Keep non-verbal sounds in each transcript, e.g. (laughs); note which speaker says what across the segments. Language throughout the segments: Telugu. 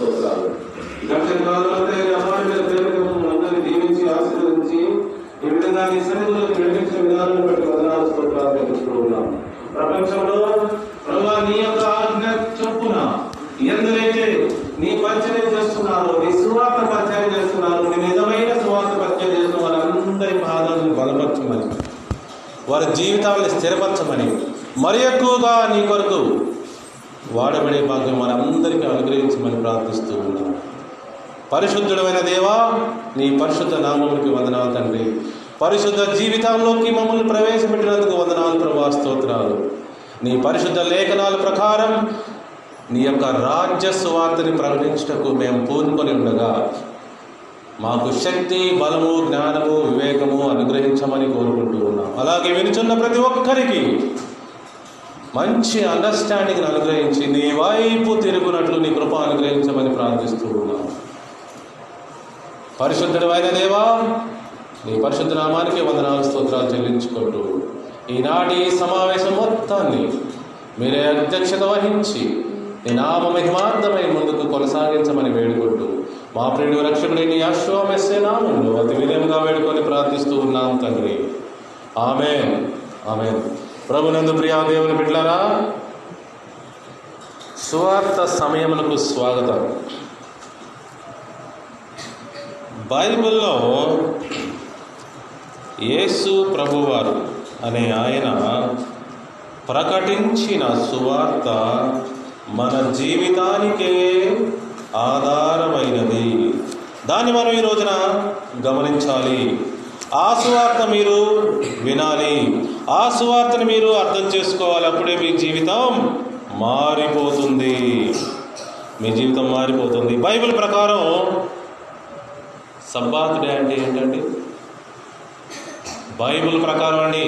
Speaker 1: స్తోత్రాలు గడిచిన కాలంలో అమ్మాయి ప్రేమకు అందరినీ దీవించి ఆశీర్వదించి ఈ విధంగా నడిపించిన బట్టి స్తోత్రాలు ఉన్నాం. ప్రపంచంలో ప్రభా నీ యొక్క ఆజ్ఞ చొప్పున ఎందరైతే నీ పరిచయం చేస్తున్నారో నీ సువార్త పరిచయం చేస్తున్నారు నీ నిజమైన సువార్త పరిచయం చేస్తున్న వారందరి పాదాలను బలపరచమని వారి జీవితాలను స్థిరపరచమని మరి ఎక్కువగా నీ కొరకు వాడబడే భాగ్యం మనందరికీ అనుగ్రహించమని ప్రార్థిస్తూ ఉన్నాం. పరిశుద్ధుడమైన దేవా నీ పరిశుద్ధ నామమునికి వందనాలు తండ్రి. పరిశుద్ధ జీవితంలోకి మమ్మల్ని ప్రవేశపెట్టినందుకు వందనాలు ప్రభా స్తోత్రాలు. నీ పరిశుద్ధ లేఖనాల ప్రకారం నీ యొక్క రాజ్య సువార్తని ప్రకటించటకు మేము పూనుకొని ఉండగా మాకు శక్తి బలము జ్ఞానము వివేకము అనుగ్రహించమని కోరుకుంటూ ఉన్నాం. అలాగే వినుచున్న ప్రతి ఒక్కరికి మంచి అండర్స్టాండింగ్ అనుగ్రహించి నీ వైపు తిరుగునట్లు నీ కృప అనుగ్రహించమని ప్రార్థిస్తూ ఉన్నాను పరిశుద్ధుడు అయిన దేవా నీ పరిశుద్ధ నామానికి వందనాలు స్తోత్రాలు చెల్లించుకుంటూ ఈనాటి ఈ సమావేశం మొత్తాన్ని మీరే అధ్యక్షత వహించి నీ నామ మహిమార్థమై ముందుకు కొనసాగించమని వేడుకుంటూ మా ప్రియుడు రక్షకుడి నీ అశ్వమెస్సే నామంలో అతి వినయంగా వేడుకొని ప్రార్థిస్తూ ఉన్నాం తండ్రి. ఆమె ఆమె ప్రభునందు ప్రియా దేవుని బిడ్డలారా సువార్త సమయములకు స్వాగతం. బైబిల్లో యేసు ప్రభువారు అనే ఆయన ప్రకటించిన సువార్త మన జీవితానికే ఆధారమైనది. దాన్ని మనం ఈ రోజున గమనించాలి. ఆ సువార్త మీరు వినాలి. ఆ సువార్తను మీరు అర్థం చేసుకోవాలి. అప్పుడే మీ జీవితం మారిపోతుంది. మీ జీవితం మారిపోతుంది. బైబిల్ ప్రకారం సబ్బాత్ డే అంటే ఏంటండి? బైబిల్ ప్రకారం అండి.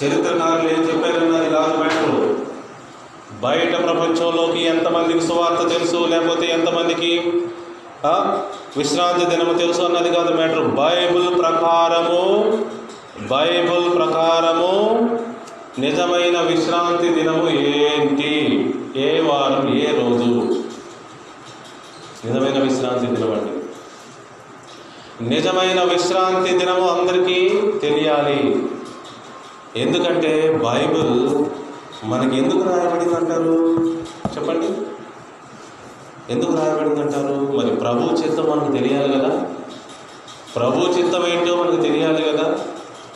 Speaker 1: చరిత్రకారులు ఏం చెప్పారన్నది కాదు మ్యాటర్ బయట ప్రపంచంలోకి ఎంతమందికి సువార్త తెలుసు? లేకపోతే ఎంతమందికి విశ్రాంతి దినము తెలుసు అన్నది కాదు మ్యాటర్. బైబుల్ ప్రకారము బైబుల్ ప్రకారము నిజమైన విశ్రాంతి దినము ఏంటి? ఏ వారం ఏ రోజు? నిజమైన విశ్రాంతి దినం అండి. నిజమైన విశ్రాంతి దినము అందరికీ తెలియాలి. ఎందుకంటే బైబిల్ మనకి ఎందుకు రాయబడింది అంటారు చెప్పండి. ఎందుకు రాయబడిందంటారు? మరి ప్రభు చిత్తం మనకు తెలియాలి కదా? ప్రభు చిత్తం ఏంటో మనకు తెలియాలి కదా?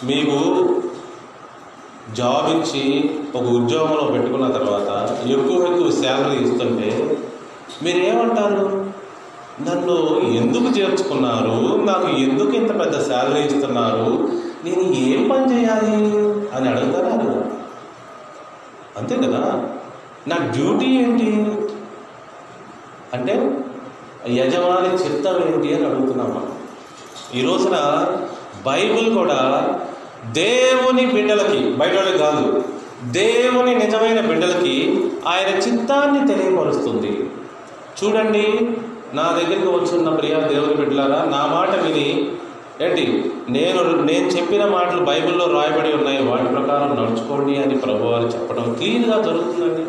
Speaker 1: మీకు జాబ్ ఇచ్చి ఒక ఉద్యోగంలో పెట్టుకున్న తర్వాత ఎక్కువ ఎక్కువ శాలరీ ఇస్తుంటే మీరేమంటారు? నన్ను ఎందుకు చేర్చుకున్నారు? నాకు ఎందుకు ఇంత పెద్ద శాలరీ ఇస్తున్నారు? నేను ఏం పని చేయాలి అని అడుగుతారా? అంతే కదా? నా డ్యూటీ ఏంటి? అంటే యజమాని చిత్తం ఏంటి అని అడుగుతున్నాం మనం. ఈ రోజున బైబిల్ కూడా దేవుని బిడ్డలకి బయట వాళ్ళకి కాదు దేవుని నిజమైన బిడ్డలకి ఆయన చిత్తాన్ని తెలియపరుస్తుంది. చూడండి నా దగ్గరికి వచ్చున్న ప్రియా దేవుని బిడ్డలారా నా మాట విని ఏంటి నేను నేను చెప్పిన మాటలు బైబిల్లో రాయబడి ఉన్నాయి వాటి ప్రకారం నడుచుకోండి అని ప్రభువారు చెప్పడం క్లీన్గా జరుగుతుందండి.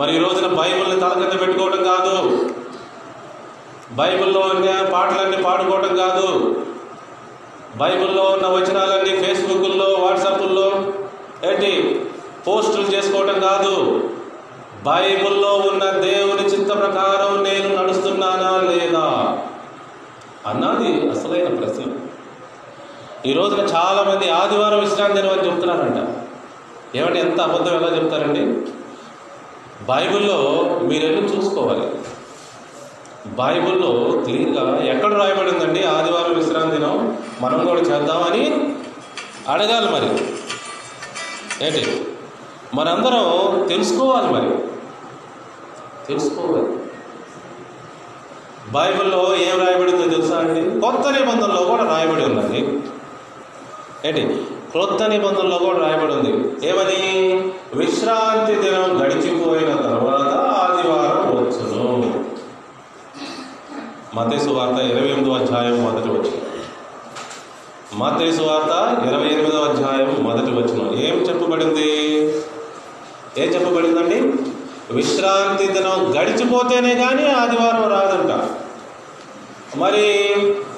Speaker 1: మరి ఈ రోజున బైబిల్ని తలకింద పెట్టుకోవడం కాదు. బైబిల్లో ఉన్న పాటలన్నీ పాడుకోవడం కాదు. బైబిల్లో ఉన్న వచనాలన్నీ ఫేస్బుక్ల్లో వాట్సాప్ల్లో ఏంటి? పోస్టులు చేసుకోవటం కాదు. బైబిల్లో ఉన్న దేవుని చింత ప్రకారం నేను నడుస్తున్నానా లేదా అన్నది అసలైన ప్రశ్న. ఈ రోజున చాలామంది ఆదివారం విశ్రాంతి దినం అని చెప్తున్నారంట. ఏమంటే ఎంత అబద్ధం ఎలా చెప్తారండి? బైబిల్లో మీరెన్నో చూసుకోవాలి? బైబిల్లో క్లియర్గా ఎక్కడ రాయబడిందండి? ఆదివారం విశ్రాంతి దినం మనం కూడా చేద్దామని అడగాలి మరి. ఏంటి? మనందరం తెలుసుకోవాలి మరి. తెలుసుకోవాలి. బైబిల్లో ఏం రాయబడిందో తెలుసా అండి? కొత్త నిబంధనలో కూడా రాయబడి ఉన్నది. ఏంటి? క్రొత్త నిబంధనలో కూడా రాయబడి ఉంది ఏమని? విశ్రాంతి దినం గడిచిపోయిన తర్వాత ఆదివారం వచ్చును. మతేసు వార్త ఇరవై ఎనిమిదో అధ్యాయం మొదటి వచ్చిన మతేసు వార్త ఇరవై ఎనిమిదో అధ్యాయం మొదటి వచ్చిన ఏం చెప్పబడింది? ఏం చెప్పబడిందండి? విశ్రాంతి దినం గడిచిపోతేనే కానీ ఆదివారం రాదంట. మరి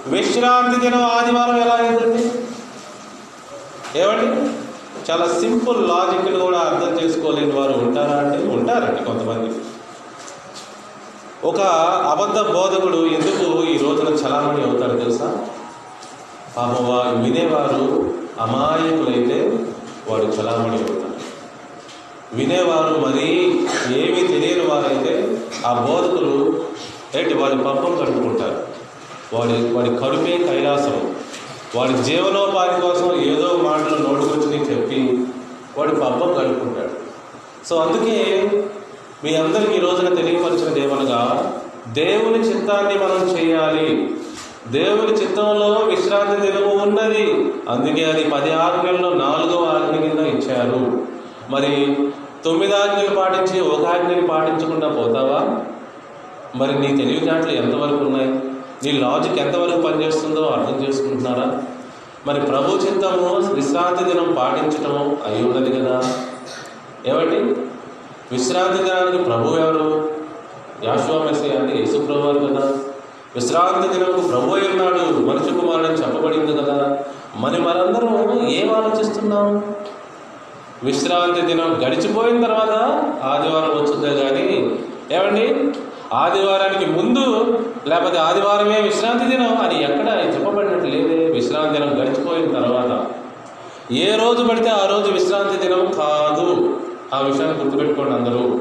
Speaker 1: విశ్రాంతి దినం ఆదివారం ఎలా అయిందండి? ఏమండి? చాలా సింపుల్ లాజిక్ని కూడా అర్థం చేసుకోలేని వారు ఉంటారా అంటే ఉంటారండి కొంతమంది. ఒక అబద్ధ బోధకుడు ఎందుకు ఈ రోజున చలామణి అవుతాడు తెలుసా? పాపం వారు వినేవారు అమాయకులైతే వాడు చలామణి అవుతాడు. వినేవారు మరీ ఏమీ తెలియని వారైతే ఆ బోధకులు ఏంటి వాడి పంపం కట్టుకుంటారు. వాడి వాడి కడుపే కైలాసం. వాడి జీవనోపాధి కోసం ఏదో మాటలు నోటుకొచ్చి చెప్పి వాడి పబ్బం గడుపుకుంటాడు సో అందుకే మీ అందరికీ ఈ రోజున తెలియపరిచినది ఏమనగా దేవుని చిత్తాన్ని మనం చేయాలి. దేవుని చిత్తంలో విశ్రాంతి దినము ఉన్నది. అందుకే అది పది ఆజ్ఞల్లో నాలుగవ ఆజ్ఞ కింద ఇచ్చారు. మరి తొమ్మిది ఆజ్ఞలు పాటించి ఒక ఆజ్ఞని పాటించకుండా పోతావా? మరి నీ తెలివితేటలు ఎంతవరకు ఉన్నాయి? నీ లాజిక్ ఎంతవరకు పనిచేస్తుందో అర్థం చేసుకుంటున్నారా? మరి ప్రభు చిత్తము విశ్రాంతి దినం పాటించటము అయి ఉన్నది కదా. ఏమండి? విశ్రాంతి దినానికి ప్రభు ఎవరు? యాశ్వా మెస్సి అంటే యేసు ప్రభు కదా. విశ్రాంతి దినంకు ప్రభు అయి ఉన్నాడు. మనుషు కుమారుడు అని చెప్పబడింది కదా. మరి మనందరం ఏం ఆలోచిస్తున్నాం? విశ్రాంతి దినం గడిచిపోయిన తర్వాత ఆదివారం వచ్చిందే కానీ ఏమండి? ఆదివారానికి ముందు లేకపోతే ఆదివారమే విశ్రాంతి దినం అని ఎక్కడ చెప్పబడినట్టు లేదే విశ్రాంతి దినం గడిచిపోయిన తర్వాత ఏ రోజు పడితే ఆ రోజు విశ్రాంతి దినం కాదు. ఆ విషయాన్ని గుర్తుపెట్టుకోండి అందరూ.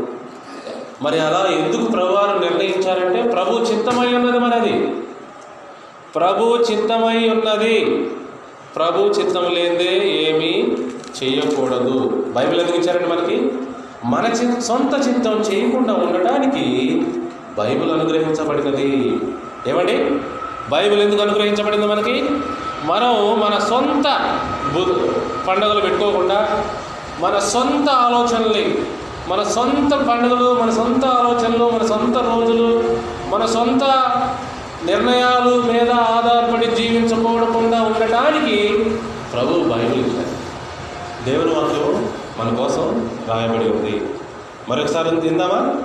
Speaker 1: మరి అలా ఎందుకు ప్రభువారు నిర్ణయించారంటే ప్రభు చిత్తమై ఉన్నది మరి అది ప్రభు చిత్తమై ఉన్నది. ప్రభు చిత్తం లేదే ఏమీ చేయకూడదు. బైబిల్ ఎందుకు ఇచ్చారండి మనకి? మన చి సొంత చిత్తం చేయకుండా ఉండటానికి బైబిల్ అనుగ్రహించబడినది. ఏమండి? బైబిల్ ఎందుకు అనుగ్రహించబడింది మనకి? మనం మన సొంత పండుగలు పెట్టుకోకుండా మన సొంత ఆలోచనల్ని మన సొంత పండుగలు మన సొంత ఆలోచనలు మన సొంత రోజులు మన సొంత నిర్ణయాలు మీద ఆధారపడి జీవించకూడకుండా ఉండటానికి ప్రభు బైబిల్ ఇచ్చారు దేవుని వాక్యం మన కోసం రాయబడి ఉంది. మరొకసారి తిందామా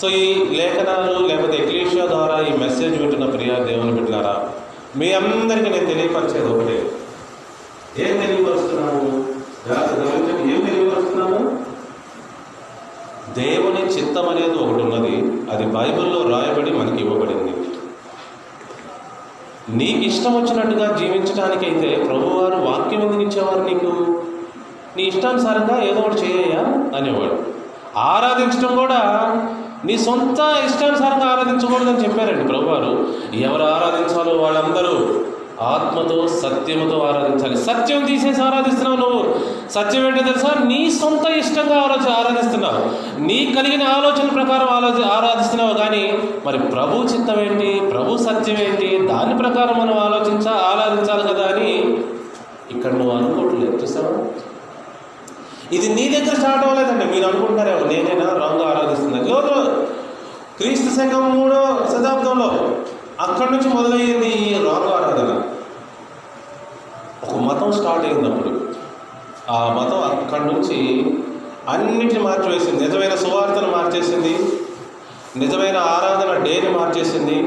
Speaker 1: సో ఈ లేఖనాలు లేకపోతే ఎక్లేషియా ద్వారా ఈ మెసేజ్ వింటున్న ప్రియా దేవుని పెట్టినారా మీ అందరికీ నేను తెలియపరిచేది ఒకటే. ఏం తెలియపరుస్తున్నాము ఏం తెలియపరుస్తున్నాము దేవుని చిత్తం అనేది ఒకటి ఉన్నది. అది బైబిల్లో రాయబడి మనకి ఇవ్వబడింది. నీకు ఇష్టం వచ్చినట్టుగా జీవించడానికైతే ప్రభువారు వాక్యం ఎందుకు ఇచ్చేవారు నీకు. నీ ఇష్టానుసారంగా ఏదో ఒకటి చేయయ్యా? అనేవాడు. ఆరాధించడం కూడా నీ సొంత ఇష్టానుసారంగా ఆరాధించకూడదని చెప్పారండి ప్రభువారు. ఎవరు ఆరాధించాలో వాళ్ళందరూ ఆత్మతో సత్యముతో ఆరాధించాలి. సత్యం తీసేసి ఆరాధిస్తున్నావు నువ్వు. సత్యం ఏంటో తెలుసా? నీ సొంత ఇష్టంగా ఆలోచన ఆరాధిస్తున్నావు. నీ కలిగిన ఆలోచన ప్రకారం ఆలోచి ఆరాధిస్తున్నావు కానీ మరి ప్రభు చిత్తం ఏంటి? ప్రభు సత్యం ఏంటి? దాని ప్రకారం మనం ఆలోచించా ఆరాధించాలి కదా అని ఇక్కడ నువ్వు అనుకోవట్లేదు. చూసావా? ఇది నీ దగ్గర స్టార్ట్ అవ్వలేదండి. మీరు అనుకుంటారేమో నేనైనా? రాంగ్ ఆరాధిస్తుంది లేదు క్రీస్తు శకం మూడో శతాబ్దంలో అక్కడి నుంచి మొదలయ్యింది ఈ రాంగ్ ఆరాధన. ఒక మతం స్టార్ట్ అయినప్పుడు ఆ మతం అక్కడి నుంచి అన్నిటిని మార్చివేసింది. నిజమైన సువార్తను మార్చేసింది. నిజమైన ఆరాధన డేని మార్చేసింది.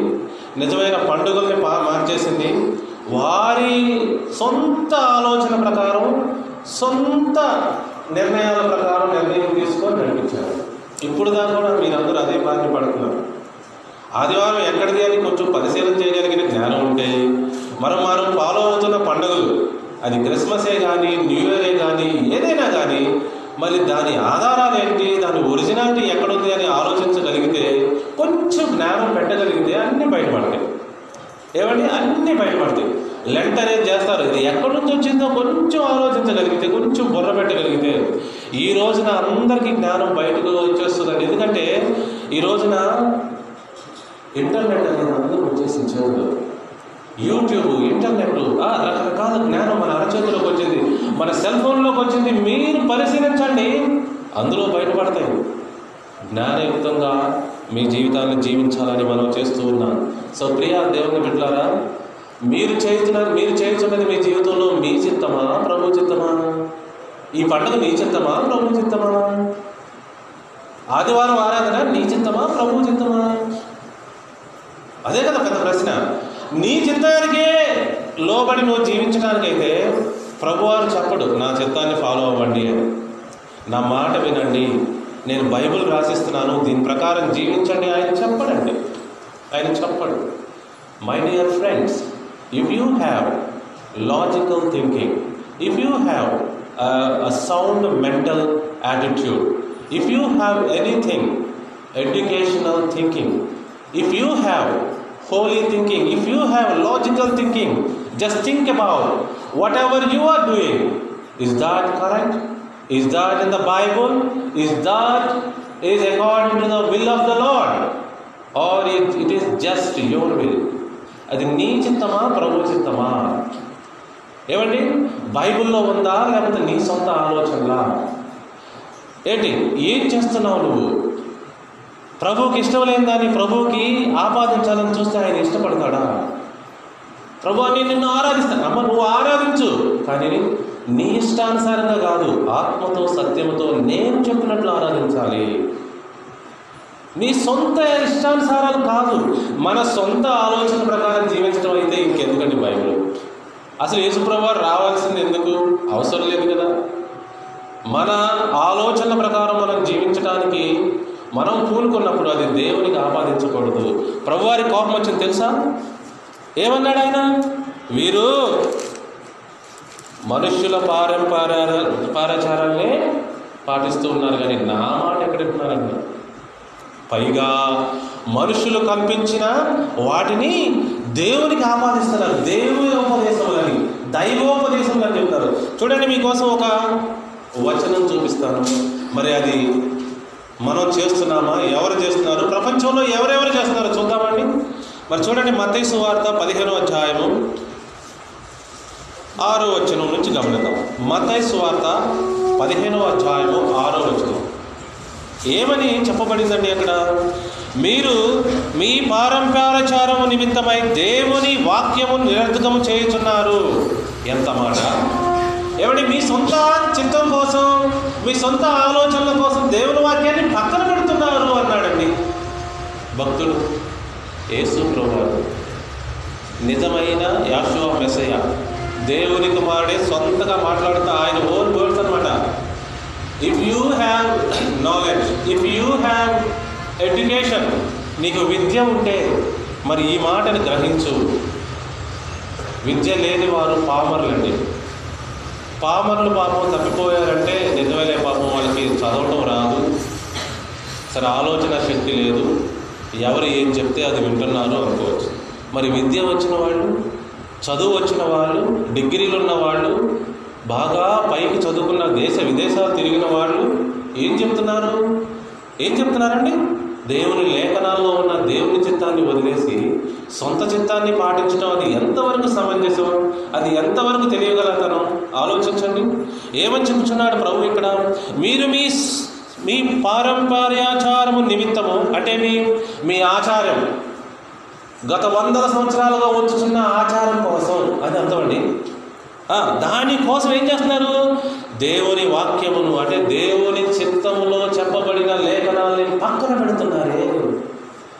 Speaker 1: నిజమైన పండుగల్ని మార్చేసింది. వారి సొంత ఆలోచన ప్రకారం సొంత నిర్ణయాల ప్రకారం నిర్ణయం తీసుకొని నడిపించారు. ఇప్పుడు దాకా కూడా మీరందరూ అదే బాధ్య పడుతున్నారు. ఆదివారం ఎక్కడిది అని కొంచెం పరిశీలన చేయగలిగిన జ్ఞానం ఉంటే మనం మనం ఫాలో అవుతున్న పండుగలు అది క్రిస్మసే కానీ న్యూ ఇయరే కానీ ఏదైనా కానీ మరి దాని ఆధారాలు ఏంటి దాని ఒరిజినాలిటీ ఎక్కడుంది అని ఆలోచించగలిగితే కొంచెం జ్ఞానం పెట్టగలిగితే అన్నీ బయటపడతాయి. ఏమండి? అన్నీ బయటపడతాయి. లెంట్ అనేది చేస్తారు. ఇది ఎక్కడి నుంచి వచ్చిందో కొంచెం ఆలోచించగలిగితే కొంచెం బుర్ర పెట్టగలిగితే ఈ రోజున అందరికీ జ్ఞానం బయటకు వచ్చేస్తుందండి. ఎందుకంటే ఈ రోజున ఇంటర్నెట్ అనేది అందరూ వచ్చేసి చేతులు యూట్యూబ్ ఇంటర్నెట్ ఆ రకరకాల జ్ఞానం మన అరచేతిలోకి వచ్చింది. మన సెల్ ఫోన్లోకి వచ్చింది. మీరు పరిశీలించండి. అందులో బయటపడతాయి. జ్ఞానయుక్తంగా మీ జీవితాన్ని జీవించాలని మనం చేస్తూ ఉన్నాం. సో ప్రియా దేవుని బిడ్డారా మీరు చేస్తున్నది మీరు చేస్తున్నది మీ జీవితంలో మీ చిత్తమా? ప్రభు చిత్తమా? ఈ పండుగ మీ చిత్తమా? ప్రభు చిత్తమా?
Speaker 2: ఆదివారం ఆరాధన నీ చిత్తమా? ప్రభు చిత్తమా? అదే కదా పెద్ద ప్రశ్న. నీ చిత్తానికే లోబడి నువ్వు జీవించడానికైతే ప్రభువారు చెప్పడు నా చిత్తాన్ని ఫాలో అవ్వండి అని. నా మాట వినండి. నేను బైబిల్ రాసిస్తున్నాను. దీని ప్రకారం జీవించండి. ఆయన చెప్పడండి. ఆయన చెప్పడు. My dear friends If you have logical thinking, if you have a, a sound mental attitude, if you have anything educational thinking, if you have holy thinking, if you have logical thinking, just think about whatever you are doing. Is that correct? Is that in the Bible? Is that is according to the will of the Lord? Or it, it is just your will? అది నీ చిత్తమా ప్రభు చిత్తమా? ఏమండి? బైబిల్లో ఉందా లేకపోతే నీ సొంత ఆలోచనలా? ఏంటి ఏం చేస్తున్నావు నువ్వు? ప్రభువుకి ఇష్టం లేని దాన్ని ప్రభువుకి ఆపాదించాలని చూస్తే ఆయన ఇష్టపడతాడా? ప్రభు అని నిన్ను ఆరాధిస్తాను. అమ్మ నువ్వు ఆరాధించు. కానీ నీ ఇష్టానుసారంగా కాదు ఆత్మతో సత్యముతో నేను చెప్పినట్లు ఆరాధించాలి. నీ సొంత ఇష్టానుసారాలు కాదు. మన సొంత ఆలోచన ప్రకారం జీవించడం అయితే ఇంకెందుకండి బైబిల్? అసలు యేసుప్రభు రావాల్సింది ఎందుకు? అవసరం లేదు కదా. మన ఆలోచన ప్రకారం మనం జీవించడానికి మనం పూనుకున్నప్పుడు అది దేవునికి ఆపాదించకూడదు. ప్రభువారి కోపం వచ్చింది తెలుసా? ఏమన్నాడు ఆయన? వీరు మనుష్యుల పారంపర పారాచారాలనే పాటిస్తూ ఉన్నారు కానీ నా మాట ఎక్కడ వింటున్నారన్న పైగా మనుషులు కల్పించిన వాటిని దేవునికి ఆపాదిస్తున్నారు. దేవుని ఉపదేశములని దైవోపదేశములు అని చెప్తారు. చూడండి మీకోసం ఒక వచనం చూపిస్తాను. మరి అది మనం చేస్తున్నామా? ఎవరు చేస్తున్నారు? ప్రపంచంలో ఎవరెవరు చేస్తున్నారో? చూద్దామండి. మరి చూడండి మతేసు వార్త పదిహేనో అధ్యాయము ఆరో వచనం నుంచి గమనిద్దాం. మతైసు వార్త పదిహేనో అధ్యాయము ఆరో వచనం. ఏమని చెప్పబడిందండి అక్కడ? మీరు మీ పారంపరాచారము నిమిత్తమై దేవుని వాక్యము నిరర్ధకము చేయుచున్నారు. ఎంత మాట? ఏమండి మీ సొంత చిత్తం కోసం మీ సొంత ఆలోచనల కోసం దేవుని వాక్యాన్ని పక్కన పెడుతున్నారు అన్నాడండి. భక్తుడు యేసు ప్రభువారు నిజమైన యాశువ మెసయ దేవుని కుమారుడే సొంతగా మాట్లాడుతూ ఆయన ఓన్ వర్డ్స్ అనమాట if you have knowledge if you have education నీకు విద్య ఉంటే మరి ఈ మాటను గ్రహించు. విద్య లేని వారు పామర్లండి. పామర్లు పాపం తప్పిపోయారంటే నిజమేలే పాపం వాళ్ళకి చదవటం రాదు. సరే ఆలోచన శక్తి లేదు. ఎవరు ఏం చెప్తే అది వింటున్నారు అనుకోవచ్చు. మరి విద్య వచ్చిన వాళ్ళు చదువు వచ్చిన వాళ్ళు డిగ్రీలు ఉన్న వాళ్ళు బాగా పైకి చదువుకున్న దేశ విదేశాలు తిరిగిన వాళ్ళు ఏం చెప్తున్నారు? ఏం చెప్తున్నారండి? దేవుని లేఖనాల్లో ఉన్న దేవుని చిత్తాన్ని వదిలేసి సొంత చిత్తాన్ని పాటించడం అది ఎంతవరకు సమంజసం? అది ఎంతవరకు తెలియగలతనం? ఆలోచించండి. ఏమని చెప్తున్నాడు ప్రభు ఇక్కడ? మీరు మీ మీ పారంపర్యాచారము నిమిత్తము అంటే మీ మీ ఆచారం. గత వందల సంవత్సరాలుగా వచ్చుచున్న ఆచారం కోసం అది అర్థమండి దానికోసం ఏం చేస్తున్నారు? దేవుని వాక్యమును అంటే దేవుని చిత్తములో చెప్పబడిన లేఖనాల్ని పక్కన పెడుతున్నారే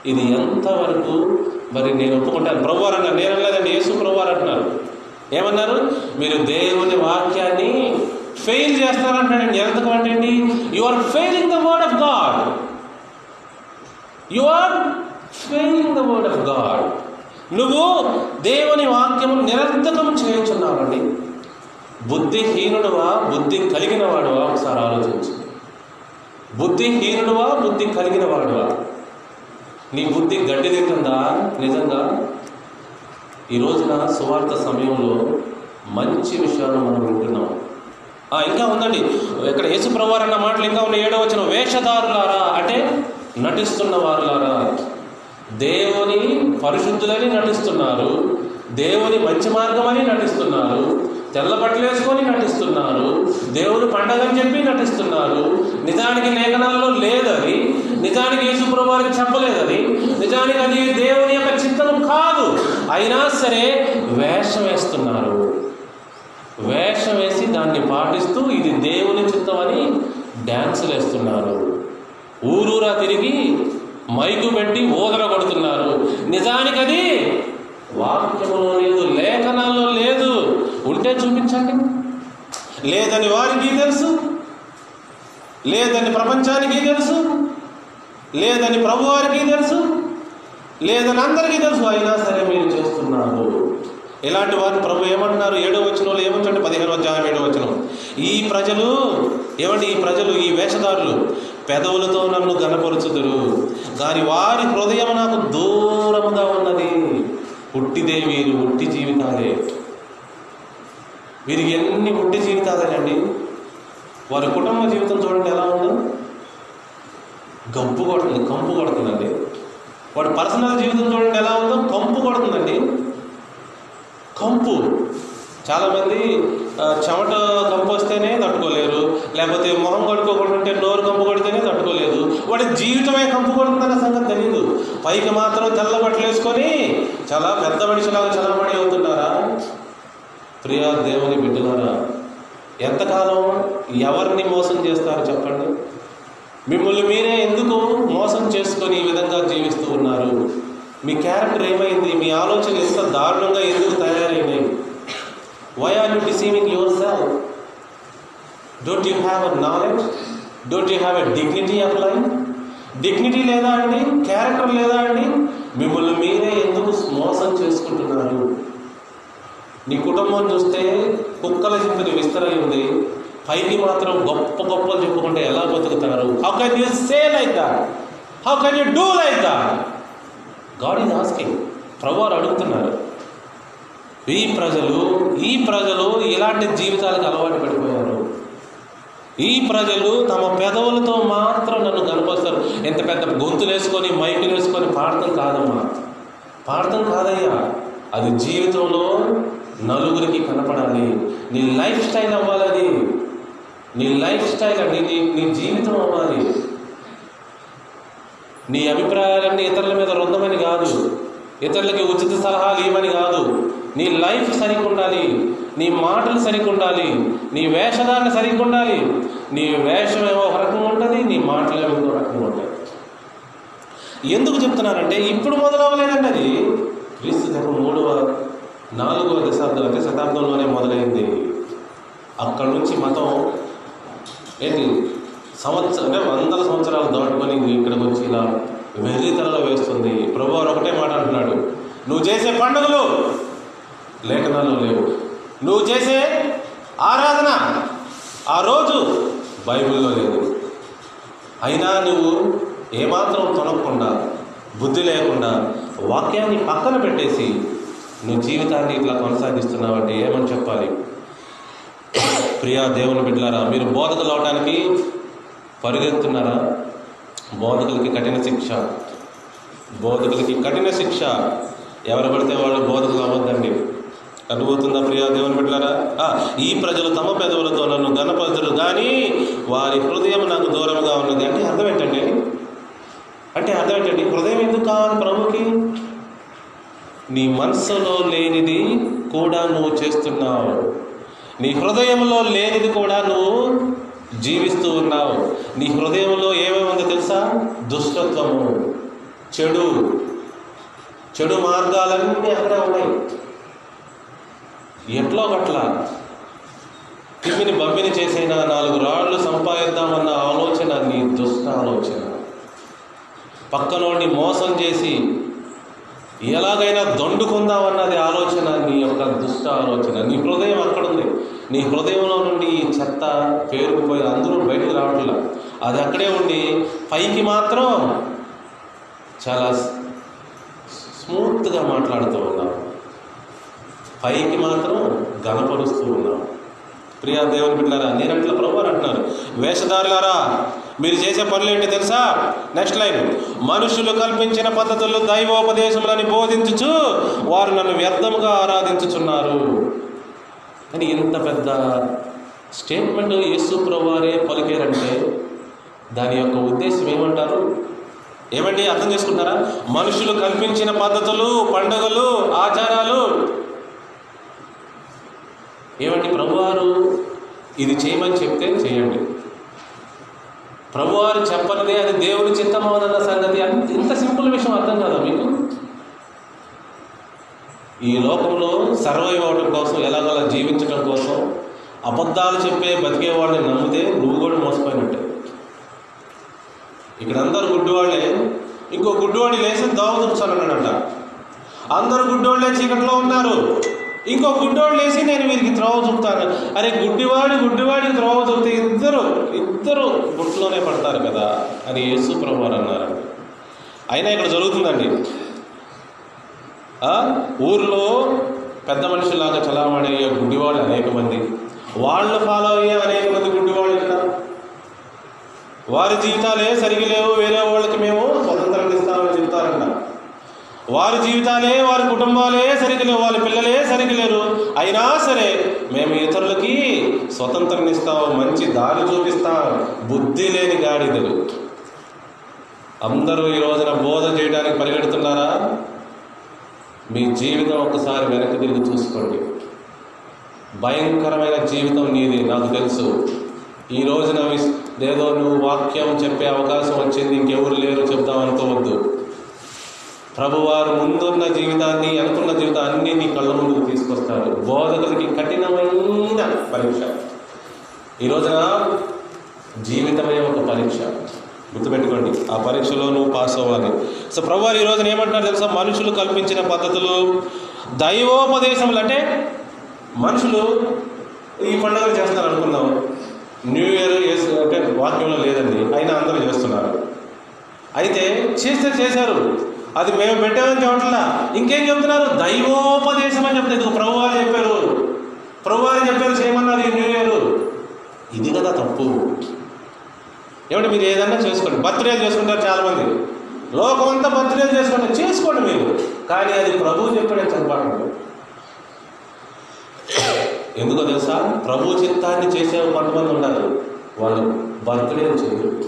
Speaker 2: ఇది ఎంతవరకు మరి నేను ఒప్పుకుంటాను? ప్రభువారు అన్నారు నేను లేదండి యేసు ప్రభువారు అంటున్నారు. ఏమన్నారు? మీరు దేవుని వాక్యాన్ని ఫెయిల్ చేస్తారంటాడండి ఎంతకు అంటే you are failing the word of God you are failing the word of God నువ్వు దేవుని వాక్యము నిరర్థకం చేయించున్నావండి. బుద్ధిహీనుడువా బుద్ధి కలిగిన వాడువా ఒకసారి ఆలోచించు. బుద్ధిహీనుడువా బుద్ధి కలిగిన వాడువా నీ బుద్ధి గడ్డి తింటుందా? నిజంగా? ఈ రోజున సువార్త సమయంలో మంచి విషయాలు మనం వింటున్నాం. ఇంకా ఉందండి. ఇక్కడ యేసు అన్న మాటలు ఇంకా ఉన్న ఏడో వచ్చిన వేషధారులారా అంటే నటిస్తున్న వారులారా దేవుని పరిశుద్ధులని నటిస్తున్నారు. దేవుని మంచి మార్గమని నటిస్తున్నారు. తెల్ల బట్టలు వేసుకొని నటిస్తున్నారు. దేవుని పండగని చెప్పి నటిస్తున్నారు. నిజానికి లేఖనాల్లో లేదని నిజానికి యేసుప్రభు వారికి చెప్పలేదని నిజానికి అది దేవుని యొక్క చిత్తం కాదు. అయినా సరే వేషం వేస్తున్నారు. వేషం వేసి దాన్ని పాటిస్తూ ఇది దేవుని చిత్తం అని డ్యాన్సులు వేస్తున్నారు. ఊరూరా తిరిగి మైకు పెట్టి ఊదర కొడుతున్నారు నిజానికి అది వాక్యంలో లేదు లేఖనాల్లో లేదు. ఉంటే చూపించండి. లేదని వారికి తెలుసు. లేదని ప్రపంచానికి తెలుసు. లేదని ప్రభువారికి తెలుసు. లేదని అందరికీ తెలుసు. అయినా సరే మీరు చేస్తున్నారు. ఇలాంటి వారిని ప్రభు ఏమంటున్నారు? ఏడో వచ్చిన ఏమంటే పదిహేను అధ్యాయం ఏడో వచ్చిన ఈ ప్రజలు ఏమండి? ఈ ప్రజలు ఈ వేషధారులు పెదవులతో నన్ను గనపరుచుదురు. కానీ వారి హృదయం నాకు దూరముగా ఉన్నది. పుట్టిదే వీరు ఉట్టి జీవితాలే. వీరికి ఎన్ని ఉట్టి జీవితాలేనండి? వారి కుటుంబ జీవితం చూడండి ఎలా ఉందో. గంపు కొడుతుంది కంపు కొడుతుందండి. వాడి పర్సనల్ జీవితం చూడండి ఎలా ఉందో. కంపు కొడుతుందండి. కంపు. చాలామంది చెమట కంపు వస్తేనే తట్టుకోలేరు. లేకపోతే మొహం కడుక్కోకుండా ఉంటే నోరు కంపు కొడితేనే వాడి జీవితమే కంపు కొడుతుందన్న సంగతి తెలియదు పైకి మాత్రం తెల్ల బట్టలు వేసుకొని చాలా పెద్ద మనిషిలాగా చదవబడి అవుతున్నారా? ప్రియా దేవుని బిడ్డలారా ఎంతకాలం ఎవరిని మోసం చేస్తారు చెప్పండి? మిమ్మల్ని మీరే ఎందుకు మోసం చేసుకొని ఈ విధంగా జీవిస్తూ ఉన్నారు? మీ క్యారెక్టర్ ఏమైంది? మీ ఆలోచన ఎంత దారుణంగా ఎందుకు తయారైనాయి why are you deceiving yourself don't you have a knowledge don't you have a dignity of life dignity లేదా అండి? క్యారెక్టర్ లేదా అండి? మిమ్మల్ని మీరే ఎందుకు మోసం చేసుకుంటున్నారు? నీ కుటుంబం చూస్తే కుక్కల చింతని విస్తరై ఉంది. పైకి మాత్రం గొప్ప గొప్పలు చెప్పుకుంటే ఎలా బతుకుతారు? How can you say like that how can you do like that God is asking ప్రభువారు అడుగుతున్నారు. ఈ ప్రజలు ఈ ప్రజలు ఇలాంటి జీవితాలకు అలవాటు పడిపోయారు. ఈ ప్రజలు తమ పెదవులతో మాత్రం నన్ను కనపరుస్తారు. ఎంత పెద్ద గొంతులు వేసుకొని మైకులు వేసుకొని పాడటం కాదమ్మా. పాడటం కాదయ్యా. అది జీవితంలో నలుగురికి కనపడాలి. నీ లైఫ్ స్టైల్ అవ్వాలని. నీ లైఫ్ స్టైల్ అండి నీ నీ జీవితం అవ్వాలి. నీ అభిప్రాయాలన్నీ ఇతరుల మీద రుద్దమని కాదు. ఇతరులకి ఉచిత సలహాలు ఇవ్వని కాదు. నీ లైఫ్ సరిగ్గా ఉండాలి. నీ మాటలు సరిగ్గా ఉండాలి నీ వేషధారణ సరిగ్గా ఉండాలి నీ వేషం ఏమో ఒక రకంగా ఉంటుంది నీ మాటలు ఏమో ఇంకో రకంగా ఉంటాయి ఎందుకు చెప్తున్నానంటే ఇప్పుడు మొదలవ్వలేదండి అది క్రీస్తు శకం మూడవ నాలుగవ దశాబ్దం అంటే శతాబ్దంలోనే మొదలైంది. అక్కడి నుంచి మతం ఏంటి సంవత్సరం అంటే వందల సంవత్సరాలు దాటుకొని ఇక్కడికి వచ్చి ఇలా వెర్రితలలో వేస్తుంది. ప్రభువారు ఒకటే మాట అంటున్నాడు నువ్వు చేసే పండుగలు లేఖనాలు లేవు. నువ్వు చేసే ఆరాధన ఆ రోజు బైబిల్లో లేదు. అయినా నువ్వు ఏమాత్రం తొనకుండా బుద్ధి లేకుండా వాక్యాన్ని పక్కన పెట్టేసి నువ్వు జీవితాన్ని ఇట్లా కొనసాగిస్తున్నావంటే ఏమని చెప్పాలి? ప్రియా దేవుని బిడ్డలారా మీరు బోధకులు అవడానికి పరిగెత్తున్నారా? బోధకులకి కఠిన శిక్ష. బోధకులకి కఠిన శిక్ష. ఎవరు పడితే వాళ్ళు బోధకులు అవ్వద్దండి. అర్థమవుతుందా ప్రియా దేవుని బిడ్డలారా? ఈ ప్రజలు తమ పెదవులతో నన్ను గణపతులు కానీ వారి హృదయం నాకు దూరంగా ఉన్నది. అంటే అర్థం ఏంటండి? అంటే అర్థం ఏంటండి? హృదయం ఎందుకు కావాలి ప్రభుకి నీ మనసులో లేనిది కూడా నువ్వు చేస్తున్నావు. నీ హృదయంలో లేనిది కూడా నువ్వు జీవిస్తూ ఉన్నావు. నీ హృదయంలో ఏమేమి ఉందో తెలుసా? దుష్టత్వము చెడు చెడు మార్గాలన్నీ అక్కడే ఉన్నాయి. ఎట్లో గట్లా? తిమ్మిని బమ్మిని చేసిన నాలుగు రాళ్ళు సంపాదిద్దామన్న ఆలోచన నీ దుష్ట ఆలోచన పక్కనోడిని మోసం చేసి ఎలాగైనా దండుకుందామన్నది ఆలోచన నీ యొక్క దుష్ట ఆలోచన నీ హృదయం అక్కడుంది. నీ హృదయంలో నుండి ఈ చెత్త పేరుకుపోయి అందరూ బయటకు రావట్లా. అది అక్కడే ఉండి పైకి మాత్రం చాలా స్మూత్గా మాట్లాడుతూ ఉన్నాం. పైకి మాత్రం గనపరుస్తూ ఉన్నాం ప్రియా దేవుని బిడ్డారా నేనట్ల ప్రభు అంటున్నారు. వేషధారులారా మీరు చేసే పనులు ఏంటి తెలుసా? నెక్స్ట్ లైన్ మనుషులు కల్పించిన పద్ధతుల్లో దైవోపదేశములని బోధించుచు వారు నన్ను వ్యర్థముగా ఆరాధించుచున్నారు. అని ఇంత పెద్ద స్టేట్మెంట్ యేసు ప్రభువారే పలికారంటే దాని యొక్క ఉద్దేశం ఏమంటారు? ఏమండి? అర్థం చేసుకుంటారా? మనుషులు కల్పించిన పద్ధతులు పండుగలు ఆచారాలు ఏమంటే ప్రభువారు ఇది చేయమని చెప్తే చేయండి. ప్రభువారు చెప్పనిదే అది దేవుని చిత్తమోదన్న సంగతి. అంత ఇంత సింపుల్ విషయం అర్థం కదా మీకు? ఈ లోకంలో సర్వైవ్ అవడం కోసం ఎలాగోలా జీవించడం కోసం అబద్ధాలు చెప్పే బతికే వాళ్ళని నమ్మితే నువ్వు కూడా మోసపోయినట్టే. ఇక్కడ అందరు గుడ్డివాళ్ళే. ఇంకో గుడ్డివాడి లేచి దోవ దుంచాలన్నాడంట అందరు గుడ్డివాళ్ళే చీకట్లో ఉన్నారు. ఇంకో గుడ్డోళ్ళు లేచి నేను వీరికి త్రోవ చూపుతాను. అరే గుడ్డివాడి గుడ్డివాడికి త్రోవ చూపితే ఇద్దరు ఇద్దరు గుట్లోనే పడతారు కదా అని యేసు ప్రభు అన్నారండి. అయినా ఇక్కడ జరుగుతుందండి. ఊర్లో పెద్ద మనుషులాగా చలామణి అయ్యే గుడ్డివాళ్ళు అనేక మంది. వాళ్ళు ఫాలో అయ్యే అనేక మంది గుడ్డివాళ్ళు ఇక్కడ. వారి జీవితాలే సరిగి లేవు వేరే వాళ్ళకి మేము స్వతంత్రం ఇస్తామని చెప్తారన్నారు వారి జీవితాలే వారి కుటుంబాలే సరిగలేవు వాళ్ళ పిల్లలే సరిగలేరు అయినా సరే మేము ఇతరులకి స్వతంత్రం ఇస్తాం మంచి దారి చూపిస్తాం. బుద్ధి లేని గాడిదలు. అందరూ ఈ రోజున బోధ చేయడానికి పరిగెడుతున్నారా? మీ జీవితం ఒకసారి వెనక్కి తిరిగి చూసుకోండి. భయంకరమైన జీవితం నీది నాకు తెలుసు. ఈ రోజున ఏదో నువ్వు వాక్యం చెప్పే అవకాశం వచ్చింది ఇంకెవరు లేరు చెప్దాం అనుకోవద్దు. ప్రభువారు ముందున్న జీవితాన్ని అనుకున్న జీవితాన్ని నీ కళ్ళ ముందుకు తీసుకొస్తారు బోధకులకి కఠినమైన పరీక్ష. ఈ రోజున జీవితమే ఒక పరీక్ష. గుర్తుపెట్టుకోండి ఆ పరీక్షలో నువ్వు పాస్ అవ్వాలి. సో ప్రభువారు ఈ రోజున ఏమంటున్నారు తెలుసా? మనుషులు కల్పించిన పద్ధతులు దైవోపదేశములు అంటే మనుషులు ఈ పండుగలు చేస్తారు అనుకుందాం న్యూ ఇయర్ అంటే వాక్యంలో లేదండి అయినా అందరూ చేస్తున్నారు. అయితే చేస్తే చేశారు. అది మేము పెట్టామని చెప్పట్లా. ఇంకేం చెప్తున్నారు? దైవోపదేశం అని చెప్తారు ఇది ప్రభువారు చెప్పారు. ప్రభువారు చెప్పారు చేయమన్నారు ఈ న్యూ ఇయర్. ఇది కదా తప్పు. ఏమంటే మీరు ఏదన్నా చేసుకోండి. బర్త్డేలు చేసుకుంటారు చాలామంది. లోకం అంతా బర్త్డేలు చేసుకోండి చేసుకోండి మీరు. కానీ అది ప్రభువు చెప్పాడని చెప్పండి ఎందుకో తెలుసా? ప్రభు చిత్తాన్ని చేసే కొంతమంది ఉన్నారు. వాళ్ళు బర్త్డేలు చేయరు.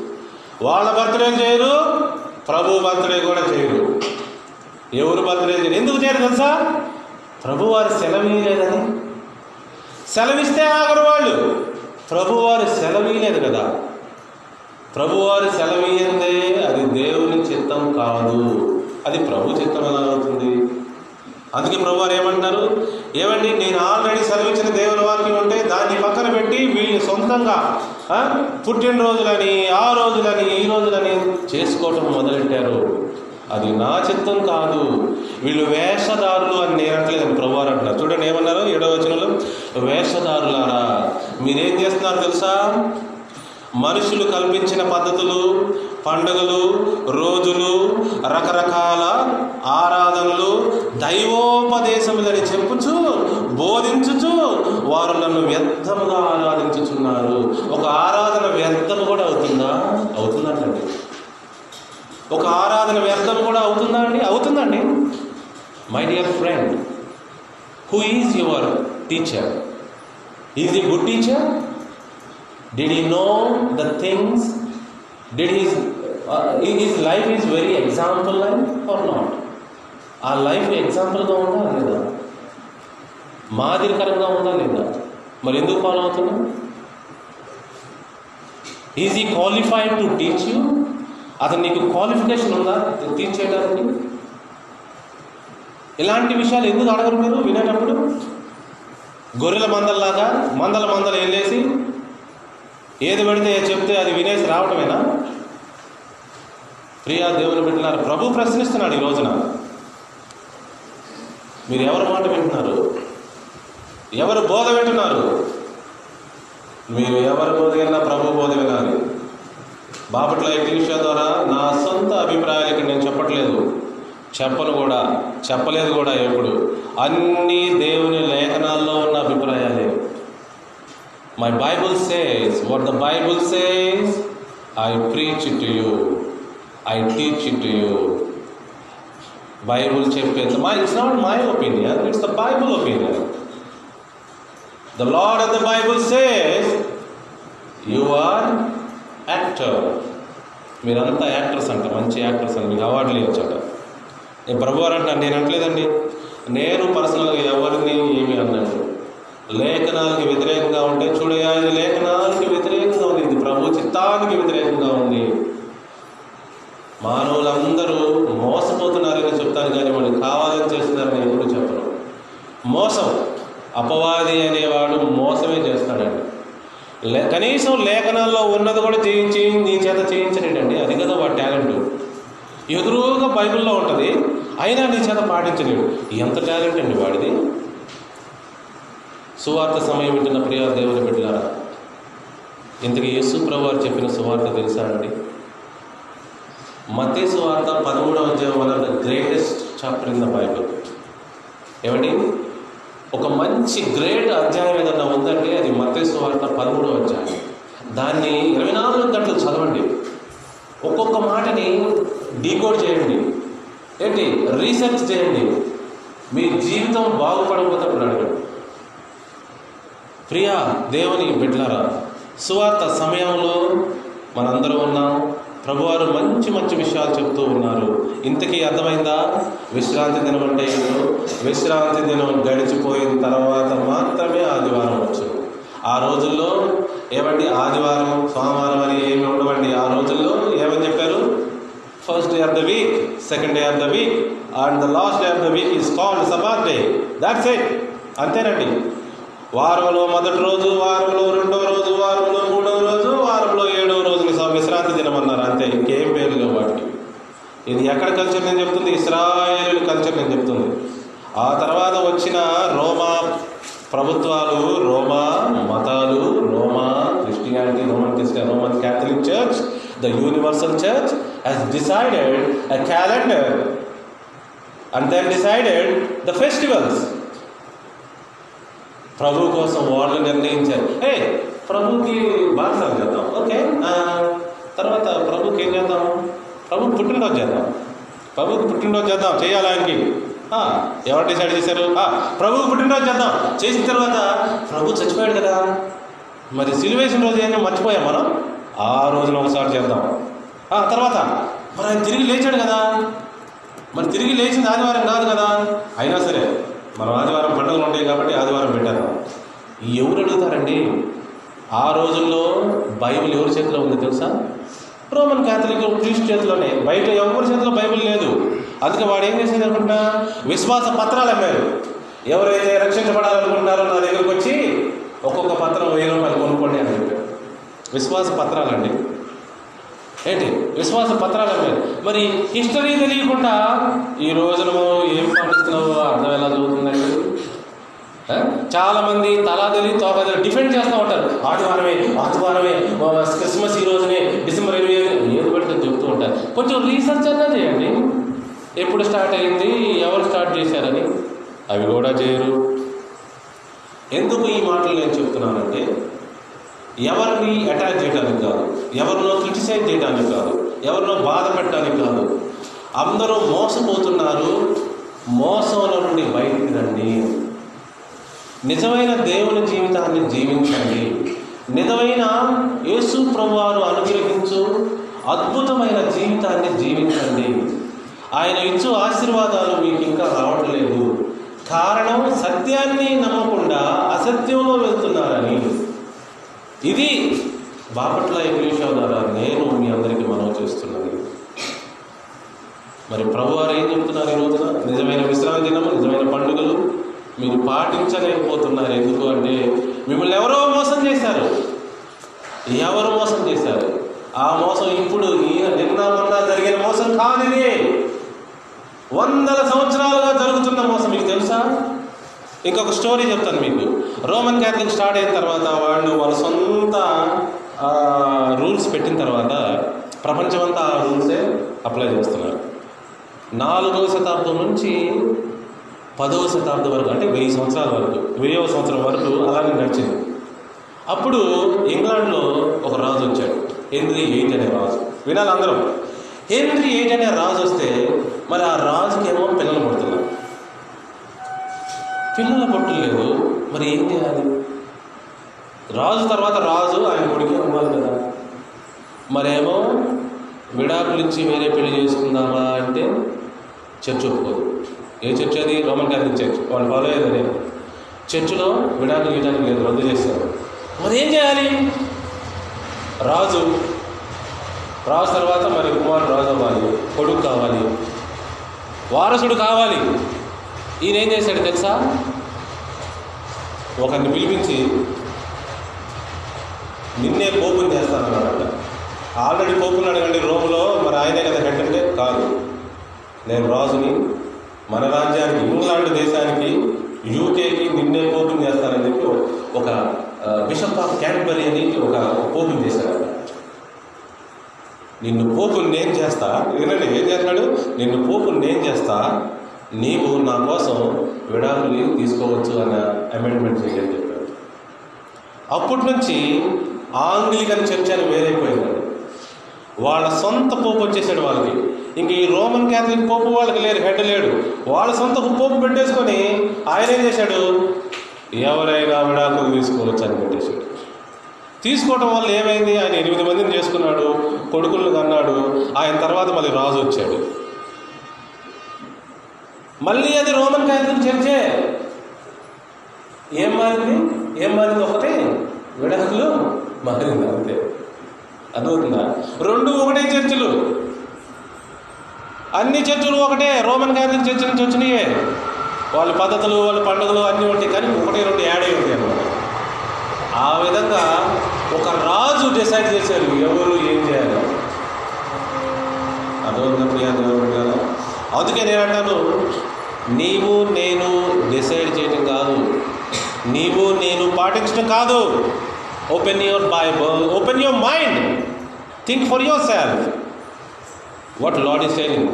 Speaker 2: వాళ్ళ బర్త్డే చేయరు. ప్రభు బర్త్డే కూడా చేయరు. ఎవరు బర్త్డే చేయరు. ఎందుకు చేయరు తెలుసా? ప్రభువారు సెలవీయలేదని సెలవిస్తే ఆగరు వాళ్ళు. ప్రభువారు సెలవీయలేదు కదా. ప్రభువారు సెలవీయందే అది దేవుని చిత్తం కాదు. అది ప్రభు చిత్తం ఎలా అవుతుంది? అందుకే ప్రభువారు ఏమంటారు? ఏమండి నేను ఆల్రెడీ సెలవిచ్చిన దేవుని వాక్యం ఉంటే దాన్ని పక్కన పెట్టి వీళ్ళు సొంతంగా పుట్టినరోజులని ఆ రోజులని ఈ రోజులని చేసుకోవటం మొదలెట్టారు? అది నా చిత్తం కాదు. వీళ్ళు వేషధారులు అని నేను అంటలేదని ప్రభువారు అంటున్నారు. చూడండి ఏమన్నారు? ఏడవ వచనంలో వేషధారులారా మీరేం చేస్తున్నారు తెలుసా? మనుషులు కల్పించిన పద్ధతులు పండుగలు రోజులు రకరకాల ఆరాధనలు దైవోపదేశములని చెప్పుచు బోధించుచు వారు నన్ను వ్యర్థముగా ఆరాధించుచున్నారు. ఒక ఆరాధన వ్యర్థం కూడా అవుతుందా? అవుతుందండి ఒక ఆరాధన వ్యర్థం కూడా అవుతుందా అండి? అవుతుందండి. My dear friend who is your teacher is he good teacher did he know the things did is is life is very example life or not a life ఎగ్జాంపుల్గా ఉందా? లేదా? మాదిరికరంగా ఉందా లేదా? మరి ఎందుకు ఫాలో అవుతున్నాం ఈజ్ ఈ క్వాలిఫైడ్ టు టీచ్ యూ అతను నీకు క్వాలిఫికేషన్ ఉందా? టీచ్ చేయడానికి? ఇలాంటి విషయాలు ఎందుకు అడగరు మీరు వినేటప్పుడు? గొర్రెల మందల్లాగా మందల మందలు వెళ్ళేసి ఏది పెడితే చెప్తే అది వినేసి రావటమేనా? ప్రియా దేవుని పెట్టినారు ప్రభు ప్రశ్నిస్తున్నాడు ఈ రోజున. మీరు ఎవరి మాట వింటున్నారు? ఎవరు బోధ వింటున్నారు? మీరు ఎవరు బోధ విన్నా ప్రభు బోధ వినాలి. బాపట్ల ఎగ్జిబిషా ద్వారా నా సొంత అభిప్రాయాలు ఇక్కడ నేను చెప్పట్లేదు. చెప్పను కూడా చెప్పలేదు కూడా ఎప్పుడు. అన్ని దేవుని లేఖనాల్లో ఉన్న అభిప్రాయాలే. My Bible says what the Bible says I preach to you I teach to you Bible చెప్పేది my it's not my opinion it's the Bible opinion The Lord of the Bible says, you are actor. మీరంతా యాక్టర్స్ అంట మంచి యాక్టర్స్ అని మీకు అవార్డులు ఇచ్చాట నేను ప్రభు గారు అంటాను నేను అంటలేదండి నేను పర్సనల్గా ఎవరిని ఏమి అన్నాను లేఖనానికి వ్యతిరేకంగా ఉంటే చూడగా ఇది లేఖనానికి వ్యతిరేకంగా ఉంది ఇది ప్రభు చిత్తానికి వ్యతిరేకంగా ఉంది. మానవులందరూ మోసపోతున్నారని చెప్తాను కానీ వాళ్ళు కావాలని చేస్తున్నారని ఎప్పుడు చెప్పరు మోసం. అపవాది అనేవాడు మోసమే చేస్తాడండి. లే కనీసం లేఖనాల్లో ఉన్నది కూడా చేయించి నీ చేత చేయించలేడండి. అది కదా వాడి టాలెంట్. ఎదురుగా బైబిల్లో ఉంటుంది అయినా నీ చేత పాటించలేడు. ఎంత టాలెంట్ అండి వాడిది? సువార్త సమయం వింటున్న ప్రియ దేవుని బిడ్డలారా ఇంతకీ యేసు ప్రభువారు చెప్పిన సువార్త తెలుసా అండి? మతే సువార్త పదమూడవ అధ్యాయం one of the greatest chapter in the Bible. ఏమండి? ఒక మంచి గ్రేట్ అధ్యాయం ఏదన్నా ఉందంటే అది మతే సువార్త పదమూడవ అధ్యాయం. దాన్ని ఇరవై నాలుగు గంటలు చదవండి. ఒక్కొక్క మాటని డీకోడ్ చేయండి. ఏంటి? రీసెర్చ్ చేయండి. మీ జీవితం బాగుపడకపోతే అప్పుడు అడగండి. ప్రియా దేవుని బిడ్డలారా సువార్త సమయంలో మనందరం ఉన్నాం. ప్రభువారు మంచి మంచి విషయాలు చెప్తూ ఉన్నారు. ఇంతకీ అర్థమైందా? విశ్రాంతి దినం అంటే ఏంటో విశ్రాంతి దినం గడిచిపోయిన తర్వాత మాత్రమే ఆదివారం వచ్చు ఆ రోజుల్లో ఏమండి ఆదివారం సోమవారం అని ఏమి ఉండవండి. ఆ రోజుల్లో ఏమని చెప్పారు? First day of the week second day of the week and the last day of the week is called sabbath day that's it అంతేనండి. వారంలో మొదటి రోజు వారంలో రెండో రోజు వారంలో మూడో రోజు వారంలో ఏడో రోజుని స- విశ్రాంతి దినం అన్నారు. అంతే. ఇంకేం పేరు? ఇది ఎక్కడ కల్చర్ నేను చెప్తుంది? ఇస్రాయేల్ కల్చర్ నేను చెప్తుంది. ఆ తర్వాత వచ్చిన రోమా ప్రభుత్వాలు రోమా మతాలు రోమా Christianity Roman Christian Roman Catholic church the universal church he's decided a calendar and then decided the festivals ప్రభు కోసం వాళ్ళు నిర్ణయించారు. ఏ ప్రభుకి బాధ్యతలు చేద్దాం. ఓకే తర్వాత ప్రభుకి ఏం చేద్దాం ప్రభుకి పుట్టినరోజు చేద్దాం. ప్రభుకి పుట్టినరోజు చేద్దాం. చేయాలి ఆయనకి? ఎవరు డిసైడ్ చేశారు? ఆ, ప్రభుకి పుట్టినరోజు చేద్దాం. చేసిన తర్వాత ప్రభు చచ్చిపోయాడు కదా. మరి సిలువేసిన రోజు ఏమో మర్చిపోయాం మనం? ఆ రోజున ఒకసారి చేద్దాం. ఆ తర్వాత మరి ఆయన తిరిగి లేచాడు కదా. మరి తిరిగి లేచింది ఆదివారం కాదు కదా. అయినా సరే మనం ఆదివారం పండుగలు ఉంటాయి కాబట్టి ఆదివారం పెట్టారు ఎవరు అడుగుతారండి? ఆ రోజుల్లో బైబిల్ ఎవరి చేతిలో ఉంది తెలుసా? రోమన్ క్యాథలిక్ క్రీస్తు చేతిలోనే బయట ఎవరి చేతిలో బైబిల్ లేదు. అందుకే వాడు ఏం చేసేది అనుకుంటా? విశ్వాస పత్రాలు అమ్మారు ఎవరైతే రక్షించబడాలనుకుంటున్నారో నా దగ్గరకు వచ్చి ఒక్కొక్క పత్రం వెయ్యి రూపాయలు కొనుక్కోండి అని చెప్పారు విశ్వాస పత్రాలండి ఏంటి? విశ్వాస పత్రాలు అమ్మారు మరి హిస్టరీ తెలియకుండా ఈ రోజున ఏం పాటిస్తున్నావో అర్థం ఎలా చదువుతుందండి చాలా మంది తలా తెలియ తోక డిఫెండ్ చేస్తూ ఉంటారు. ఆదివారమే ఆదివారమే క్రిస్మస్ ఈ రోజున డిసెంబర్ ఇరవై ఐదు ఏది పడితే చెప్తూ ఉంటారు కొంచెం రీసెర్చ్ అన్నా చేయండి. ఎప్పుడు స్టార్ట్ అయింది ఎవరు స్టార్ట్ చేశారని. అవి కూడా చేయరు. ఎందుకు ఈ మాటలు నేను చెప్తున్నానంటే ఎవరిని అటాక్ చేయడానికి కాదు ఎవరినో క్రిటిసైజ్ చేయడానికి కాదు ఎవరినో బాధ పెట్టడానికి కాదు. అందరూ మోసపోతున్నారు మోసంలో నుండి బయటికి రండి. నిజమైన దేవుని జీవితాన్ని జీవించండి. నిజమైన యేసు ప్రభువారు అనుగ్రహించు అద్భుతమైన జీవితాన్ని జీవించండి. ఆయన ఇచ్చు ఆశీర్వాదాలు మీకు ఇంకా రావట్లేదు. కారణం సత్యాన్ని నమ్మకుండా అసత్యంలో వెళ్తున్నారని. ఇది బాపట్ల ఇంగ్లీష్ ద్వారా నేను మీ అందరికీ మనవి చేస్తున్నది మరి ప్రభువారు ఏం చెప్తున్నారు ఈ రోజున? నిజమైన విశ్రాంతి దినము నిజమైన పండుగలు. మీరు పాటించలేకపోతున్నారు. ఎందుకు అంటే మిమ్మల్ని ఎవరో మోసం చేశారు. ఎవరు మోసం చేశారు? ఆ మోసం ఇప్పుడు ఈయన నిన్న మొన్న జరిగిన మోసం కానిది వందల సంవత్సరాలుగా జరుగుతున్న మోసం. మీకు తెలుసా? ఇంకొక స్టోరీ చెప్తాను మీకు. రోమన్ క్యాథలిక్ స్టార్ట్ అయిన తర్వాత వాళ్ళు వాళ్ళ సొంత రూల్స్ పెట్టిన తర్వాత ప్రపంచమంతా ఆ రూల్సే అప్లై చేస్తున్నారు. నాలుగవ శతాబ్దం నుంచి పదవ శతాబ్దం వరకు అంటే వెయ్యి సంవత్సరాల వరకు వెయ్యవ సంవత్సరం వరకు అలానే నడిచింది. అప్పుడు ఇంగ్లాండ్లో ఒక రాజు వచ్చాడు. హెన్రీ ఎయిట్ అనే రాజు. వినాలి అందరం. హెన్రీ ఎయిట్ అనే రాజు వస్తే మరి ఆ రాజుకేమో పిల్లలు పుడుతున్నారు. పిల్లలు పుట్టలేదు. మరి ఏం చేయాలి? రాజు తర్వాత రాజు ఆయన కొడుకు అవ్వాలి కదా. మరేమో విడాకులు ఇచ్చి వేరే పెళ్ళి చేసుకుందామా అంటే చర్చ్ ఒప్పుకోదు. ఏ చర్చ్ అది? Roman Catholic church. వాళ్ళు ఫాలో అయ్యేది చర్చిలో విడాకులు ఇవ్వడానికి లేదు రద్దు చేశారు మరి ఏం చేయాలి? రాజు. రాజు తర్వాత మరి కుమారుడు రాజు అవ్వాలి. కొడుకు కావాలి. వారసుడు కావాలి. ఈయన ఏం చేశాడు తెలుసా? ఒకరిని పిలిపించి నిన్నే పోపుని చేస్తానన్నాడట. ఆల్రెడీ పోపున్నాడు అడగండి రోమ్లో మరి ఆయనే కదా హెడ్ అంటే? కాదు. నేను రాజుని మన రాజ్యానికి ఇంగ్లాండ్ దేశానికి యూకేకి నిన్నే పోపుని చేస్తానని చెప్పి ఒక బిషప్ ఆఫ్ క్యాన్బరీ అని ఒక పోపుని చేశాడు. నిన్ను పోపుని నేను చేస్తా. వినండి ఏం చేస్తాడు నిన్ను పోపుని నేను చేస్తా. నీవు నా కోసం విడాకులు తీసుకోవచ్చు అన్న అమెండ్మెంట్ చేయని చెప్పాడు. అప్పటి నుంచి ఆంగ్లికన్ చర్చ్ అని వేరైపోయిందండి వాళ్ళ సొంత పోపు వచ్చేసాడు వాళ్ళకి. ఇంక ఈ రోమన్ క్యాథలిక్ పోపు వాళ్ళకి లేరు హెడ్ లేడు. వాళ్ళ సొంత పోపు పెట్టేసుకొని ఆయన ఏం చేశాడు? ఎవరైనా విడాకులు తీసుకోవచ్చు అని పెట్టేశాడు తీసుకోవటం వల్ల ఏమైంది? ఆయన ఎనిమిది మందిని చేసుకున్నాడు కొడుకులను కన్నాడు ఆయన తర్వాత మళ్ళీ రాజు వచ్చాడు. మళ్ళీ అది రోమన్ క్యాథలిక్ చర్చే. ఏం మారింది? ఏం మారింది? ఒకటే విడాకులు మారింది అంతే. అర్థమవుతుందా? రెండు ఒకటే చర్చలు. అన్ని చర్చలు ఒకటే. రోమన్ క్యాథలిక్ చర్చ్ నుంచి వచ్చినాయే. వాళ్ళ పద్ధతులు వాళ్ళ పండుగలు అన్నీ ఉంటాయి కానీ ఒకటి రెండు యాడ్ అయి ఉంటాయి అనమాట ఆ విధంగా ఒక రాజు డిసైడ్ చేశారు ఎవరు ఏం చేయాలి. అర్థమవుతుందా అందుకే నేను అంటాను నీవు నేను డిసైడ్ చేయడం కాదు. నీవు నేను పాటించడం కాదు. Open your Bible open your mind think for yourself what Lord is saying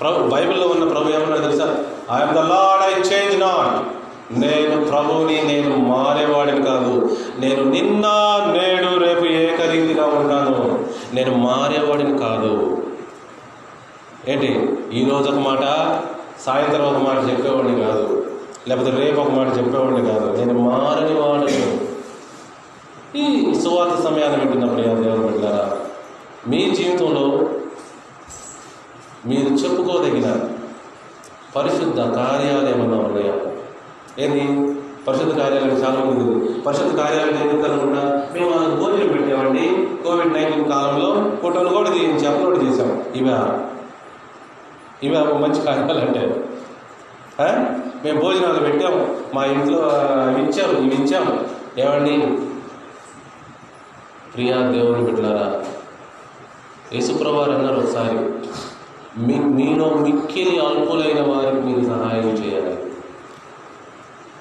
Speaker 2: ప్రభు బైబిల్లో ఉన్న ప్రభు ఏమన్నాడు తెలుసా? I'm the Lord I change not నేను ప్రభువుని నేను మారేవాడిని కాదు. నేను నిన్న నేడు రేపు ఏకరీతిగా ఉంటాను. నేను మారేవాడిని కాదు. ఏంటి? ఈరోజు ఒక మాట సాయంత్రం ఒక మాట చెప్పేవాడిని కాదు. లేకపోతే రేపు ఒక మాట చెప్పేవాడిని కాదు. నేను మారని వాడిని. ఈ సువార్త సమయాన్ని వింటున్నప్పుడు ఎవరు దేవుని మీ జీవితంలో మీరు చెప్పుకోదగిన పరిశుద్ధ కార్యాలు ఏమన్నా ఉన్నాయా ఏంది? పరిశుద్ధ కార్యాలయం చాలా మంది ఉంది. పరిశుద్ధ కార్యాలయం ఏం చెప్తారనుకుంటా మేము వాళ్ళకి భోజనం పెట్టామండి కోవిడ్ నైన్టీన్ కాలంలో ఫోటోలు కూడా తీయించి అప్లోడ్ చేశాం. ఇవే? ఇవే ఒక మంచి కార్యాలు అంటే? మేము భోజనాలు పెట్టాం. మా ఇంట్లో ఇవి ఇచ్చాం. ఇవి ఇచ్చాం. ఏమండి? ప్రియా దేవుని పెట్టినారా యేసుప్రభారు అన్నారు ఒకసారి మీలో మిక్కిలి అల్పులైన వారికి మీరు సహాయం చేయాలి.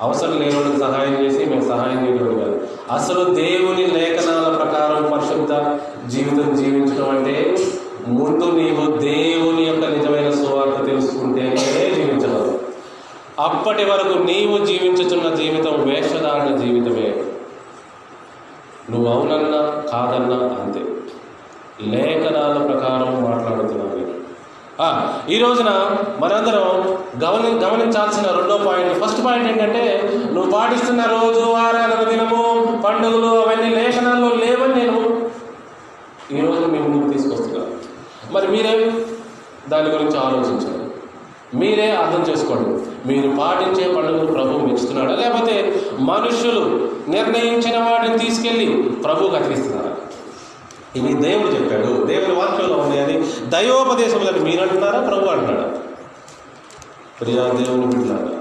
Speaker 2: అవసరం లేని వాళ్ళకి సహాయం చేసి మేము సహాయం చేయడం కాదు. అసలు దేవుని లేఖనాల ప్రకారం పరిశుద్ధ జీవితం జీవించడం అంటే ముందు నీవు దేవుని యొక్క నిజమైన సువార్త తెలుసుకుంటేనే జీవించగలవు. అప్పటి వరకు నీవు జీవించుతున్న జీవితం వేషధారణ జీవితమే. నువ్వు అవునన్నా కాదన్నా అంతే. లేఖనాల ప్రకారం మాట్లాడుతున్నావు నేను. ఈ రోజున మనందరం గమని గమనించాల్సిన రెండో పాయింట్. ఫస్ట్ పాయింట్ ఏంటంటే నువ్వు పాటిస్తున్న రోజు ఆరాధన దినము పండుగలు అవన్నీ లేఖనాల్లో లేవని నేను ఈ రోజు మేము ముందుకు తీసుకొస్తున్నాను మరి మీరే దాని గురించి ఆలోచించండి మీరే అర్థం చేసుకోండి. మీరు పాటించే పండుగలు ప్రభు మెచ్చుతున్నాడా లేకపోతే మనుషులు నిర్ణయించిన వాటిని తీసుకెళ్ళి ప్రభువుకి అతికిస్తున్నారా ఇవి దేవుడు చెప్పాడు. దేవుని వాక్యంలో ఉన్నాయని దైవోపదేశములకు మీరు అంటున్నారా ప్రభు అంటున్నాడా? ప్రియా దేవుని బిడ్డలారా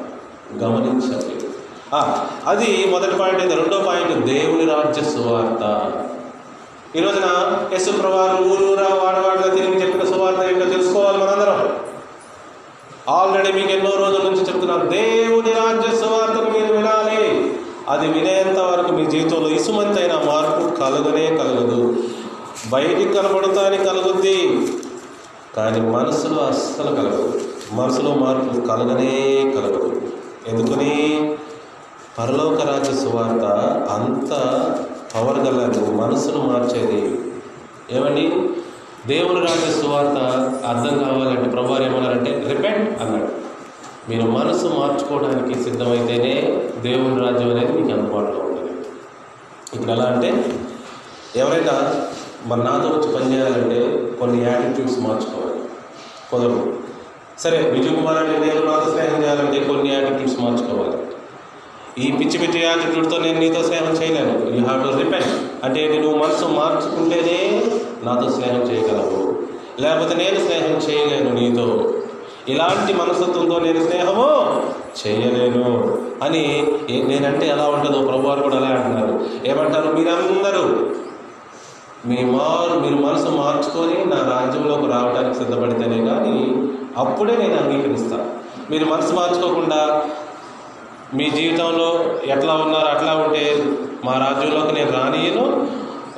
Speaker 2: అది మొదటి పాయింట్ అయితే రెండో పాయింట్ దేవుని రాజ్య సువార్త. ఈ రోజున యశు ప్రభావం ఊరూరా వాడవాడలో తిరిగి చెప్పిన సువార్త ఏంటో తెలుసుకోవాలి మనందరం. ఆల్రెడీ మీకు ఎన్నో రోజుల నుంచి చెప్తున్నాను దేవుని రాజ్య సువార్తను మీరు వినాలి అది వినేంత వరకు మీ జీవితంలో ఇసుమంతైన మార్పు కలగనే కలగదు. బయటికి కనబడతానికి కలుగుద్ది. కానీ మనసులో అస్సలు కలగదు. మనసులో మార్పు కలగనే కలగదు. ఎందుకని? పరలోక రాజ్య సువార్త అంత పవర్ గలదు మనసును మార్చేది. ఏమండి? దేవుని రాజ్య సువార్త అర్థం కావాలంటే ప్రభువారు ఏమన్నారంటే రిపెంట్ అన్నాడు. మీరు మనసు మార్చుకోవడానికి సిద్ధమైతేనే దేవుని రాజ్యం అనేది మీకు అందుబాటులో ఉంటుంది. ఇప్పుడు ఎలా అంటే ఎవరైనా మరి నాతో వచ్చి పనిచేయాలంటే కొన్ని యాటిట్యూడ్స్ మార్చుకోవాలి. కుదరదు సరే విజయ్ కుమార్ అంటే నేను నాతో స్నేహం చేయాలంటే కొన్ని యాటిట్యూడ్స్ మార్చుకోవాలి. ఈ పిచ్చి పిచ్చి యాటిట్యూడ్తో నేను నీతో స్నేహం చేయలేను. యూ హ్యావ్ టు రిపెంట్ అంటే నువ్వు మనసు మార్చుకుంటేనే నాతో స్నేహం చేయగలవు. లేకపోతే నేను స్నేహం చేయలేను నీతో. ఇలాంటి మనస్తత్వంతో నేను స్నేహము చేయలేను అని నేనంటే ఎలా ఉంటుందో ప్రభువారు కూడా అలా అంటున్నారు. ఏమంటారు మీరందరూ? మీ మారు మీరు మనసు మార్చుకొని నా రాజ్యంలోకి రావడానికి సిద్ధపడితేనే కానీ అప్పుడే నేను అంగీకరిస్తాను మీరు మనసు మార్చుకోకుండా మీ జీవితంలో ఎట్లా ఉన్నారో అట్లా ఉంటే మా రాజ్యంలోకి నేను రానియను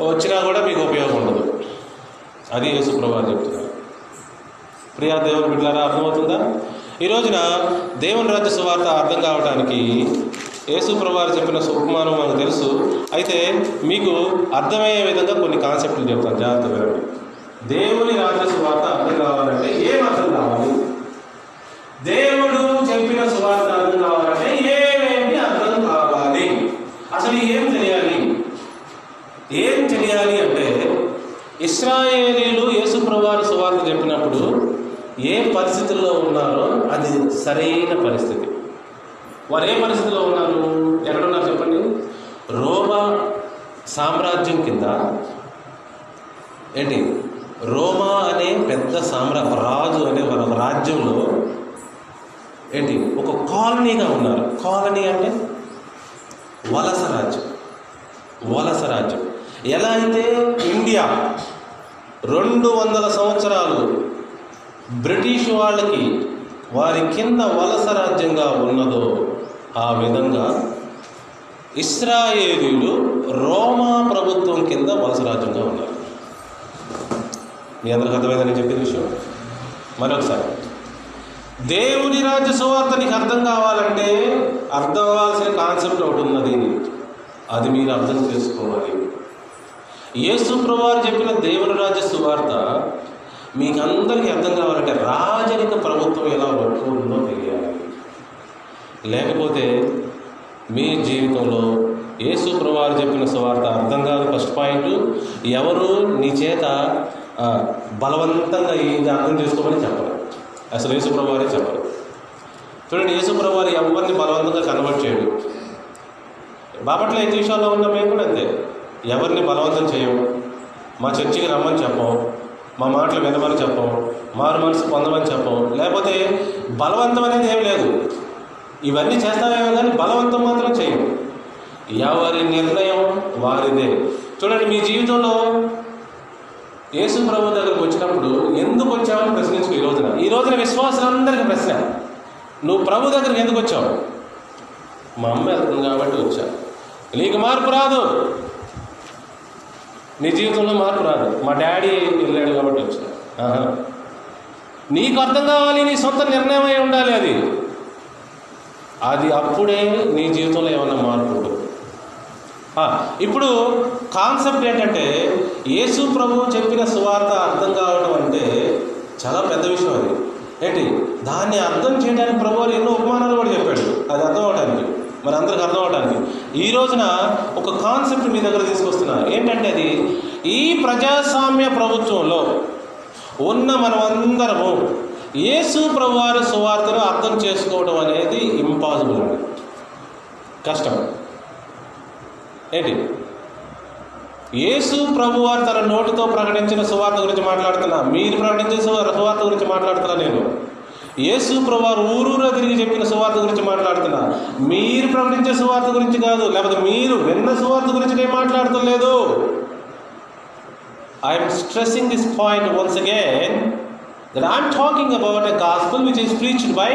Speaker 2: వచ్చినా కూడా మీకు ఉపయోగం ఉండదు. అది యేసుప్రభా చెప్తున్నారు. ప్రియా దేవుని బిడ్డారా అర్థమవుతుందా? ఈ రోజున దేవుని రాజ్య సువార్త అర్థం కావడానికి యేసుప్రభారు చెప్పిన సుకుమారం మనకు తెలుసు. అయితే మీకు అర్థమయ్యే విధంగా కొన్ని కాన్సెప్ట్లు చెప్తాను. జాగ్రత్త వినండి. దేవుని రాజ్య సువార్త అర్థం కావాలంటే ఏం అర్థం కావాలి? దేవుడు చెప్పిన సువార్త అర్థం కావాలంటే ఏమేమి అర్థం కావాలి? అసలు ఏం తెలియాలి? ఏం తెలియాలి అంటే ఇస్రాయేలీలు యేసుప్రభారు సువార్త చెప్పినప్పుడు ఏ పరిస్థితుల్లో ఉన్నారో అది సరైన పరిస్థితి. వారు ఏ పరిస్థితిలో ఉన్నారు? ఎక్కడున్నారు చెప్పండి. రోమా సామ్రాజ్యం కింద ఏంటి? రోమా అనే పెద్ద సామ్రా రాజు అనే ఒక రాజ్యంలో ఏంటి? ఒక కాలనీగా ఉన్నారు. కాలనీ అంటే వలస రాజ్యం. వలస రాజ్యం. ఎలా అయితే ఇండియా రెండు వందల సంవత్సరాలు బ్రిటిష్ వాళ్ళకి వారి కింద వలస రాజ్యంగా ఉన్నదో ఆ విధంగా ఇస్రాయేలీలు రోమా ప్రభుత్వం కింద వలస రాజ్యంగా ఉన్నారు. మీ అందరికి అర్థమైందని చెప్పిన విషయం? మరొకసారి. దేవుని రాజ్య సువార్త నీకు అర్థం కావాలంటే అర్థం అవ్వాల్సిన కాన్సెప్ట్ ఒకటి ఉన్నది. అది మీరు అర్థం చేసుకోవాలి. యేసు ప్రభువారు చెప్పిన దేవుని రాజ్య సువార్త మీకు అందరికీ అర్థం కావాలంటే రాజరిక ప్రభుత్వం ఎలా ఉంటుందో తెలియాలి. లేకపోతే మీ జీవితంలో యేసు ప్రభువారు చెప్పిన సువార్త అర్థం కాదు. ఫస్ట్ పాయింట్ ఎవరు నీ చేత బలవంతంగా ఇది అర్థం చేసుకోమని చెప్పరు. అసలు యేసు ప్రభువారే చెప్పరు. చూడండి యేసు ప్రభువారు ఎవరిని బలవంతంగా కన్వర్ట్ చేయడు? బాపట్ల ఐదు ఉన్న మేము కూడా అంతే. ఎవరిని బలవంతం చేయము మా చర్చికి రమ్మని చెప్పం. మా మాటలు వినమని చెప్పం. మారు మనసు పొందమని చెప్పం. లేకపోతే బలవంతం అనేది ఏం లేదు. ఇవన్నీ చేస్తామేమో కానీ బలవంతం మాత్రం చేయం. ఎవరి నిర్ణయం వారిదే. చూడండి మీ జీవితంలో యేసు ప్రభు దగ్గరకు వచ్చినప్పుడు ఎందుకు వచ్చావని ప్రశ్నించు ఈ రోజున. ఈ రోజున విశ్వాసులందరికీ ప్రశ్న. నువ్వు ప్రభు దగ్గరికి ఎందుకు వచ్చావు? మా అమ్మ వెళ్తుంది కాబట్టి వచ్చా. నీకు మార్పు రాదు. నీ జీవితంలో మార్పు రాదు. మా డాడీ వెళ్ళాడు కాబట్టి వచ్చా. నీకు అర్థం కావాలి నీ సొంత నిర్ణయం అయి ఉండాలి అది. అది అప్పుడే నీ జీవితంలో ఏమైనా మార్పు ఉంటుంది? ఇప్పుడు కాన్సెప్ట్ ఏంటంటే యేసు ప్రభు చెప్పిన సువార్త అర్థం కావడం అంటే చాలా పెద్ద విషయం అది. ఏంటి? దాన్ని అర్థం చేయడానికి ప్రభు ఎన్నో ఉపమానాలు కూడా చెప్పాడు. అది అర్థం అవడానికి మరి అందరికి అర్థం అవడానికి ఈ రోజున ఒక కాన్సెప్ట్ మీ దగ్గర తీసుకొస్తున్నా. ఏంటంటే అది? ఈ ప్రజాస్వామ్య ప్రభుత్వంలో ఉన్న మనమందరము యేసు ప్రభువారి సువార్తను అర్థం చేసుకోవడం అనేది ఇంపాసిబుల్. అండి కష్టం. ఏంటి? యేసు ప్రభువారు తన నోటితో ప్రకటించిన సువార్త గురించి మాట్లాడుతున్నా. మీరు ప్రకటించిన సువార్త గురించి మాట్లాడుతున్నా నేను. యేసు ప్రభువారు ఊరూరా తిరిగి చెప్పిన సువార్త గురించి మాట్లాడుతున్నా. మీరు ప్రకటించే సువార్త గురించి కాదు. లేకపోతే మీరు విన్న సువార్త గురించి నేను మాట్లాడతలేదు I'm stressing this point once again. That I'm talking about a gospel which is preached by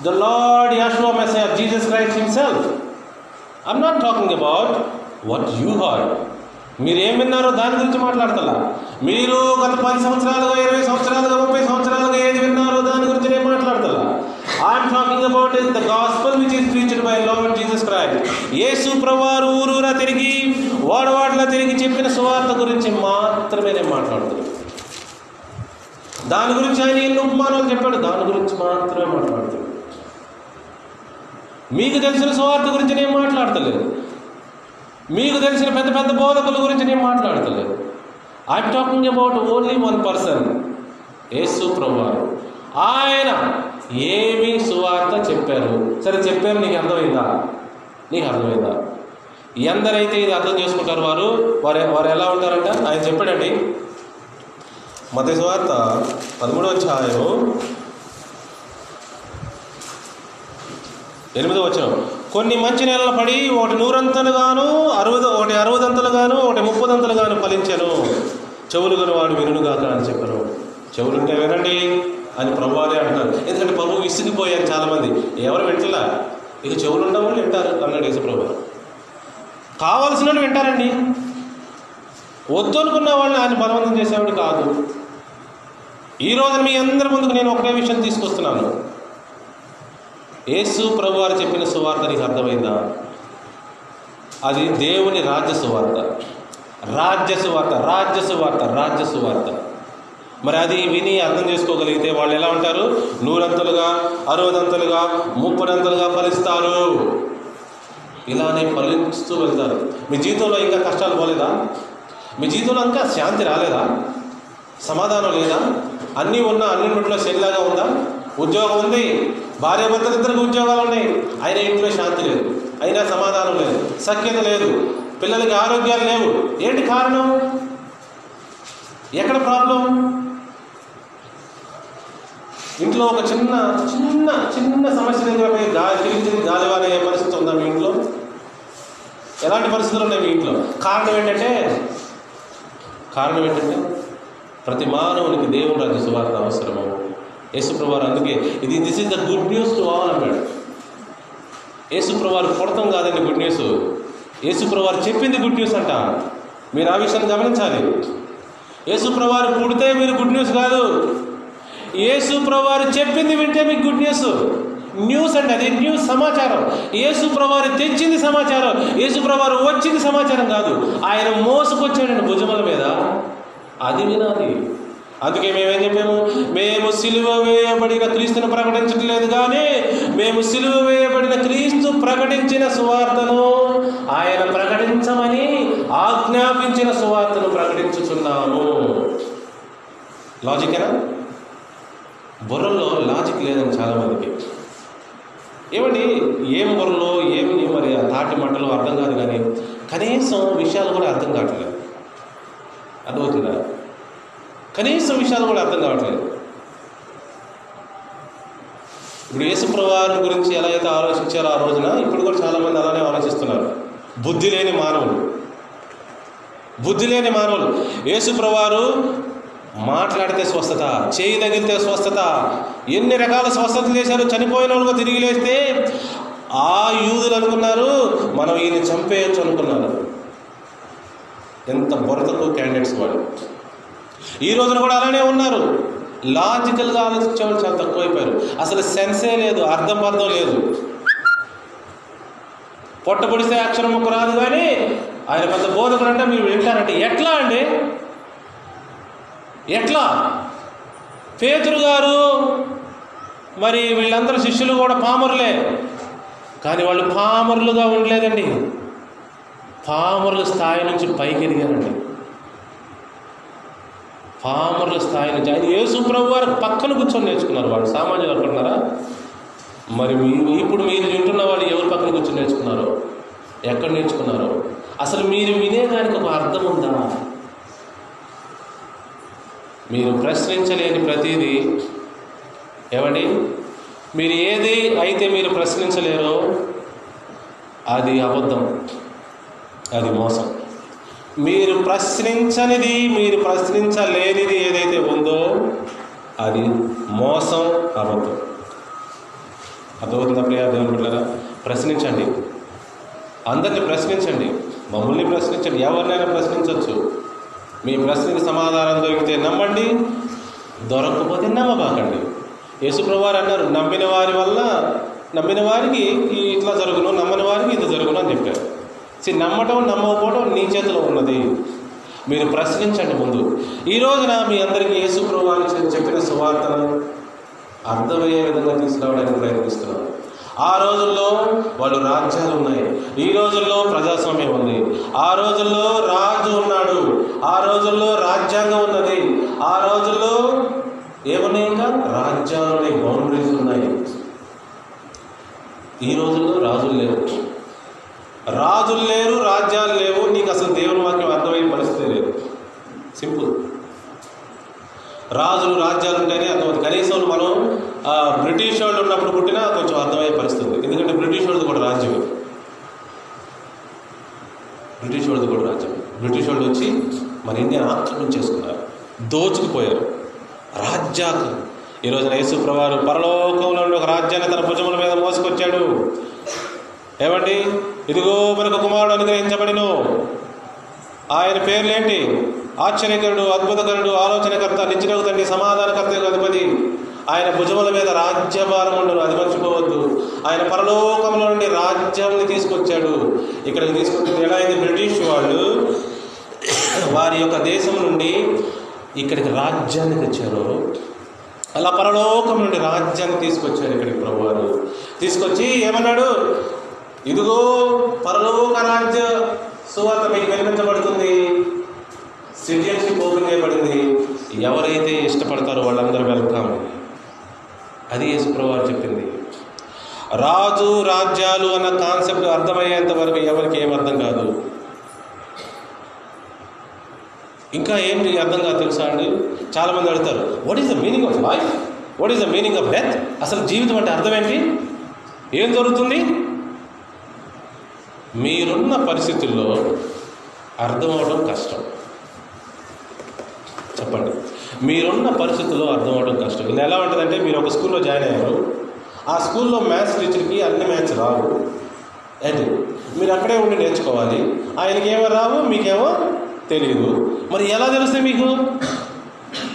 Speaker 2: the Lord Yahshua Messiah, Jesus Christ Himself. I'm not talking about what you heard. మీరు ఏం విన్నారో దాని గురించి మాట్లాడతలా మీరు గత పది సంవత్సరాలుగా ఇరవై సంవత్సరాలుగా ముప్పై సంవత్సరాలుగా ఏది విన్నారో దాని గురించి నేను మాట్లాడతలా I'm talking about the gospel which is preached by Lord Jesus Christ యేసు ప్రభువారు ఊరూరా తిరిగి వాడవాడలా తిరిగి చెప్పిన సువార్త గురించి మాత్రమే నేను మాట్లాడుతున్నాను దాని గురించి ఆయన ఎన్ని ఉపమానాలు చెప్పాడు. దాని గురించి మాత్రమే మాట్లాడతాడు. మీకు తెలిసిన సువార్త గురించి నేను మాట్లాడతలేదు. మీకు తెలిసిన పెద్ద పెద్ద బోధకుల గురించి నేను మాట్లాడతలేదు. I'm talking about only one person యేసు ప్రభువారు ఆయన ఏమి సువార్త చెప్పారు? సరే చెప్పారు నీకు అర్థమైందా? నీకు అర్థమైందా? ఎందరైతే ఇది అర్థం చేసుకుంటారు వారు వారు వారు ఎలా ఉంటారంట? ఆయన చెప్పాడండి. మత వార్త పదమూడవ అధ్యాయం ఎనిమిదో వచ్చిన కొన్ని మంచి నెలలు పడి ఒకటి నూరంతలుగాను అరవద ఒకటి అరవదంతలుగాను ఒకటి ముప్పదంతలుగాను ఫలించను. చెవులు గల వాడు వినుగాక అని చెప్పారు. చెవులుంటే వినండి అని ప్రభువాలే అంటారు ఎందుకంటే ప్రభు విసిగిపోయారు చాలామంది. ఎవరు వింటలా? ఇక చెవులు ఉండడం వాళ్ళు వింటారు అన్నాడు యేసుప్రభు. కావాల్సిన వింటారండి. వద్దు అనుకున్న వాళ్ళని ఆయన బలవంతం చేసేవాడు కాదు. ఈ రోజున మీ అందరి ముందుకు నేను ఒకటే విషయం తీసుకొస్తున్నాను. యేసు ప్రభు వారు చెప్పిన సువార్త నీకు అర్థమైందా? అది దేవుని రాజ్య సువార్త. రాజ్య సువార్త రాజ్య సువార్త రాజ్య సువార్త. మరి అది విని అర్థం చేసుకోగలిగితే వాళ్ళు ఎలా ఉంటారు? నూరంతలుగా అరవదంతలుగా ముప్పదంతలుగా ఫలిస్తారు. ఇలానే ఫలిస్తూ వెళ్తారు. మీ జీవితంలో ఇంకా కష్టాలు పోలేదా? మీ జీవితంలో ఇంకా శాంతి రాలేదా? సమాధానం లేదా? అన్నీ ఉన్నా అన్నింటిలో సెల్లాగా ఉందా? ఉద్యోగం ఉంది. భార్య భర్తలు ఇద్దరికి ఉద్యోగాలు ఉన్నాయి. అయినా ఇంట్లో శాంతి లేదు. అయినా సమాధానం లేదు. సఖ్యత లేదు. పిల్లలకి ఆరోగ్యాలు లేవు. ఏంటి కారణం? ఎక్కడ ప్రాబ్లం? ఇంట్లో ఒక చిన్న చిన్న చిన్న సమస్య దగ్గర గాలి తిరిగి గాలివాన అయ్యే పరిస్థితి ఉందా మీ ఇంట్లో? ఎలాంటి పరిస్థితులు ఉన్నాయి మీ ఇంట్లో? కారణం ఏంటంటే కారణం ఏంటంటే ప్రతి మానవునికి దేవుని రాజ్య సువార్త అవసరము. యేసుప్రవారు అందుకే ఇది this is the good news to all అన్నాడు యేసుప్రవారు కొడతాం కాదండి గుడ్ న్యూస్ యేసుప్రవారు చెప్పింది గుడ్ న్యూస్ అంట. మీరు ఆ విషయాన్ని గమనించాలి. యేసుప్రవారు పుడితే మీరు గుడ్ న్యూస్ కాదు. యేసుప్రవారు చెప్పింది వింటే మీకు గుడ్ న్యూస్ న్యూస్ అంటే అది న్యూస్ సమాచారం. యేసుప్రవారు తెచ్చింది సమాచారం. యేసుప్రవారు వచ్చింది సమాచారం కాదు. ఆయన మోసుకొచ్చాడండి భుజముల మీద అది వినాలి. అందుకే మేమేం చెప్పాము? మేము సిలువ వేయబడిన క్రీస్తును ప్రకటించట్లేదు కానీ మేము సిలువ వేయబడిన క్రీస్తు ప్రకటించిన సువార్తను ఆయన ప్రకటించమని ఆజ్ఞాపించిన సువార్తను ప్రకటించుచున్నాము. లాజికేనా బుర్రలో లాజిక్ లేదని చాలామందికి. ఏమండి? ఏం బుర్రలో ఏం మరి ఆ తాటి మంటలు అర్థం కాదు కానీ కనీసం విషయాలు కూడా అర్థం కావట్లేదు. అర్థమవుతుందా కనీసం విషయాలు కూడా అర్థం కావట్లేదు. ఇప్పుడు యేసుప్రవారి గురించి ఎలా అయితే ఆలోచించారో ఆ రోజున ఇప్పుడు కూడా చాలామంది అలానే ఆలోచిస్తున్నారు. బుద్ధి లేని మానవులు. బుద్ధి లేని మానవులు. యేసుప్రవారు మాట్లాడితే స్వస్థత చేయి తగిలితే స్వస్థత ఎన్ని రకాల స్వస్థతలు చేశారు? చనిపోయిన వాళ్ళకు తిరిగి లేస్తే ఆ యూదులు అనుకున్నారు మనం ఈయన చంపేయచ్చు అనుకున్నారు. ఎంత బొరతకు క్యాండిడేట్స్ వాళ్ళు ఈ రోజున కూడా అలానే ఉన్నారు. లాజికల్గా ఆలోచించేవాళ్ళు చాలా తక్కువైపోయారు. అసలు సెన్సే లేదు అర్థం అర్థం లేదు. పొట్ట పొడిస్తే అక్షరం ముక్క రాదు కానీ ఆయన పెద్ద బోధకుడు అంటే మీరు వింటారంటే ఎట్లా అండి? ఎట్లా? పేతురు గారు మరి వీళ్ళందరూ శిష్యులు కూడా పామరులే. కానీ వాళ్ళు పామరులుగా ఉండలేదండి. పామరుల స్థాయి నుంచి పైకి ఎదిగారండి. పామరుల స్థాయి నుంచి ఆయన యేసు ప్రభు వారి పక్కన కూర్చొని నేర్చుకున్నారు వాళ్ళు. సామాన్యులు అనుకుంటున్నారా? మరి ఇప్పుడు మీరు వింటున్న వాళ్ళు ఎవరి పక్కన కూర్చొని నేర్చుకున్నారో? ఎక్కడ నేర్చుకున్నారో? అసలు మీరు వినేదానికి ఒక అర్థం ఉందా? మీరు ప్రశ్నించలేని ప్రతిదీ ఏమండి? మీరు ఏది అయితే మీరు ప్రశ్నించలేరో అది అబద్ధం. అది మోసం. మీరు ప్రశ్నించనిది మీరు ప్రశ్నించలేనిది ఏదైతే ఉందో అది మోసం అబద్ధం అర్థమవుతుందా ప్రియా దేవుని ప్రశ్నించండి. అందరిని ప్రశ్నించండి. మమ్మల్ని ప్రశ్నించండి. ఎవరినైనా ప్రశ్నించవచ్చు మీ ప్రశ్నకి సమాధానం దొరికితే నమ్మండి దొరకకపోతే నమ్మబాకండి. యేసుప్రభువారు అన్నారు నమ్మిన వారి వల్ల నమ్మిన వారికి ఇట్లా జరుగును నమ్మని వారికి ఇది జరుగును అని చెప్పారు. సి నమ్మటం నమ్మకపోవడం నీ చేతిలో ఉన్నది. మీరు ప్రశ్నించండి ముందు. ఈ రోజున మీ అందరికీ యేసుప్రభు వారు చెప్పిన సువార్తను అర్థమయ్యే విధంగా తీసుకురావడానికి ప్రయత్నిస్తున్నారు ఆ రోజుల్లో వాళ్ళు రాజ్యాలు ఉన్నాయి. ఈ రోజుల్లో ప్రజాస్వామ్యం ఉంది. ఆ రోజుల్లో రాజు ఉన్నాడు. ఆ రోజుల్లో రాజ్యాంగం ఉన్నది. ఆ రోజుల్లో ఏమున్నాయి ఇంకా? రాజ్యాలు ఉన్నాయి బౌండరీస్ ఉన్నాయి. ఈ రోజుల్లో రాజులు లేవు. రాజులు లేరు రాజ్యాలు లేవు. నీకు అసలు దేవుని వాక్యం అర్థమయ్యే పరిస్థితి లేదు. సింపుల్. రాజులు రాజ్యాలు ఉంటేనే అర్థమవుతుంది. కనీసం మనం బ్రిటిష్ వాళ్ళు ఉన్నప్పుడు పుట్టినా కొంచెం అర్థమయ్యే పరిస్థితి ఎందుకంటే బ్రిటిష్ వాళ్ళది కూడా రాజ్యమే. బ్రిటిష్ వాళ్ళది కూడా రాజ్యం బ్రిటిష్ వాళ్ళు వచ్చి మన ఇండియా ఆక్రమణ చేసుకున్నారు. దోచుకుపోయారు. రాజ్యాలు ఈరోజు యేసు ప్రభువారు పరలోకంలో ఒక రాజ్యాన్ని తన భుజముల మీద మోసుకొచ్చాడు. ఏమండి? ఇదిగో మనకు కుమారుడు అనుగ్రహించబడిను. ఆయన పేర్లేంటి? ఆశ్చర్యకరుడు అద్భుతకరుడు ఆలోచనకర్త నిత్యనగు తండ్రి సమాధానకర్త అధిపతి. ఆయన భుజముల మీద రాజ్యభారం ఉండను. అది మర్చిపోవద్దు. ఆయన పరలోకంలో నుండి రాజ్యాన్ని తీసుకొచ్చాడు. ఇక్కడికి తీసుకొచ్చిన ఎలా అయింది? బ్రిటిష్ వాళ్ళు వారి యొక్క దేశం నుండి ఇక్కడికి రాజ్యాన్ని తెచ్చారు. అలా పరలోకం నుండి రాజ్యాన్ని తీసుకొచ్చారు ఇక్కడికి ప్రభువారు. తీసుకొచ్చి ఏమన్నాడు? ఇదిగో పరలోక రాజ్య సువార్త మీకు వినిపించబడుతుంది. సిటిజన్షిప్ ఓపెన్ చేయబడింది. ఎవరైతే ఇష్టపడతారో వాళ్ళందరూ వెళ్తాం అది యేసుప్రభు చెప్పింది. రాజు రాజ్యాలు అన్న కాన్సెప్ట్ అర్థమయ్యేంత వరకు ఎవరికి ఏం అర్థం కాదు. ఇంకా ఏంటి అర్థం కాదు తెలుసా అండి? చాలామంది అడుగుతారు what is the meaning of life what is the meaning of death అసలు జీవితం అంటే అర్థం ఏంటి? ఏం జరుగుతుంది? మీరున్న పరిస్థితుల్లో అర్థం అవడం కష్టం. చెప్పండి. మీరున్న పరిస్థితుల్లో అర్థం అవడం కష్టం. ఇది ఎలా ఉంటుందంటే మీరు ఒక స్కూల్లో జాయిన్ అయ్యారు. ఆ స్కూల్లో మ్యాథ్స్ టీచర్కి అన్ని మ్యాథ్స్ రావు. అది. మీరు అక్కడే ఉండి నేర్చుకోవాలి. ఆయనకి ఏమో రావు మీకేమో తెలియదు మరి ఎలా తెలుస్తాయి మీకు?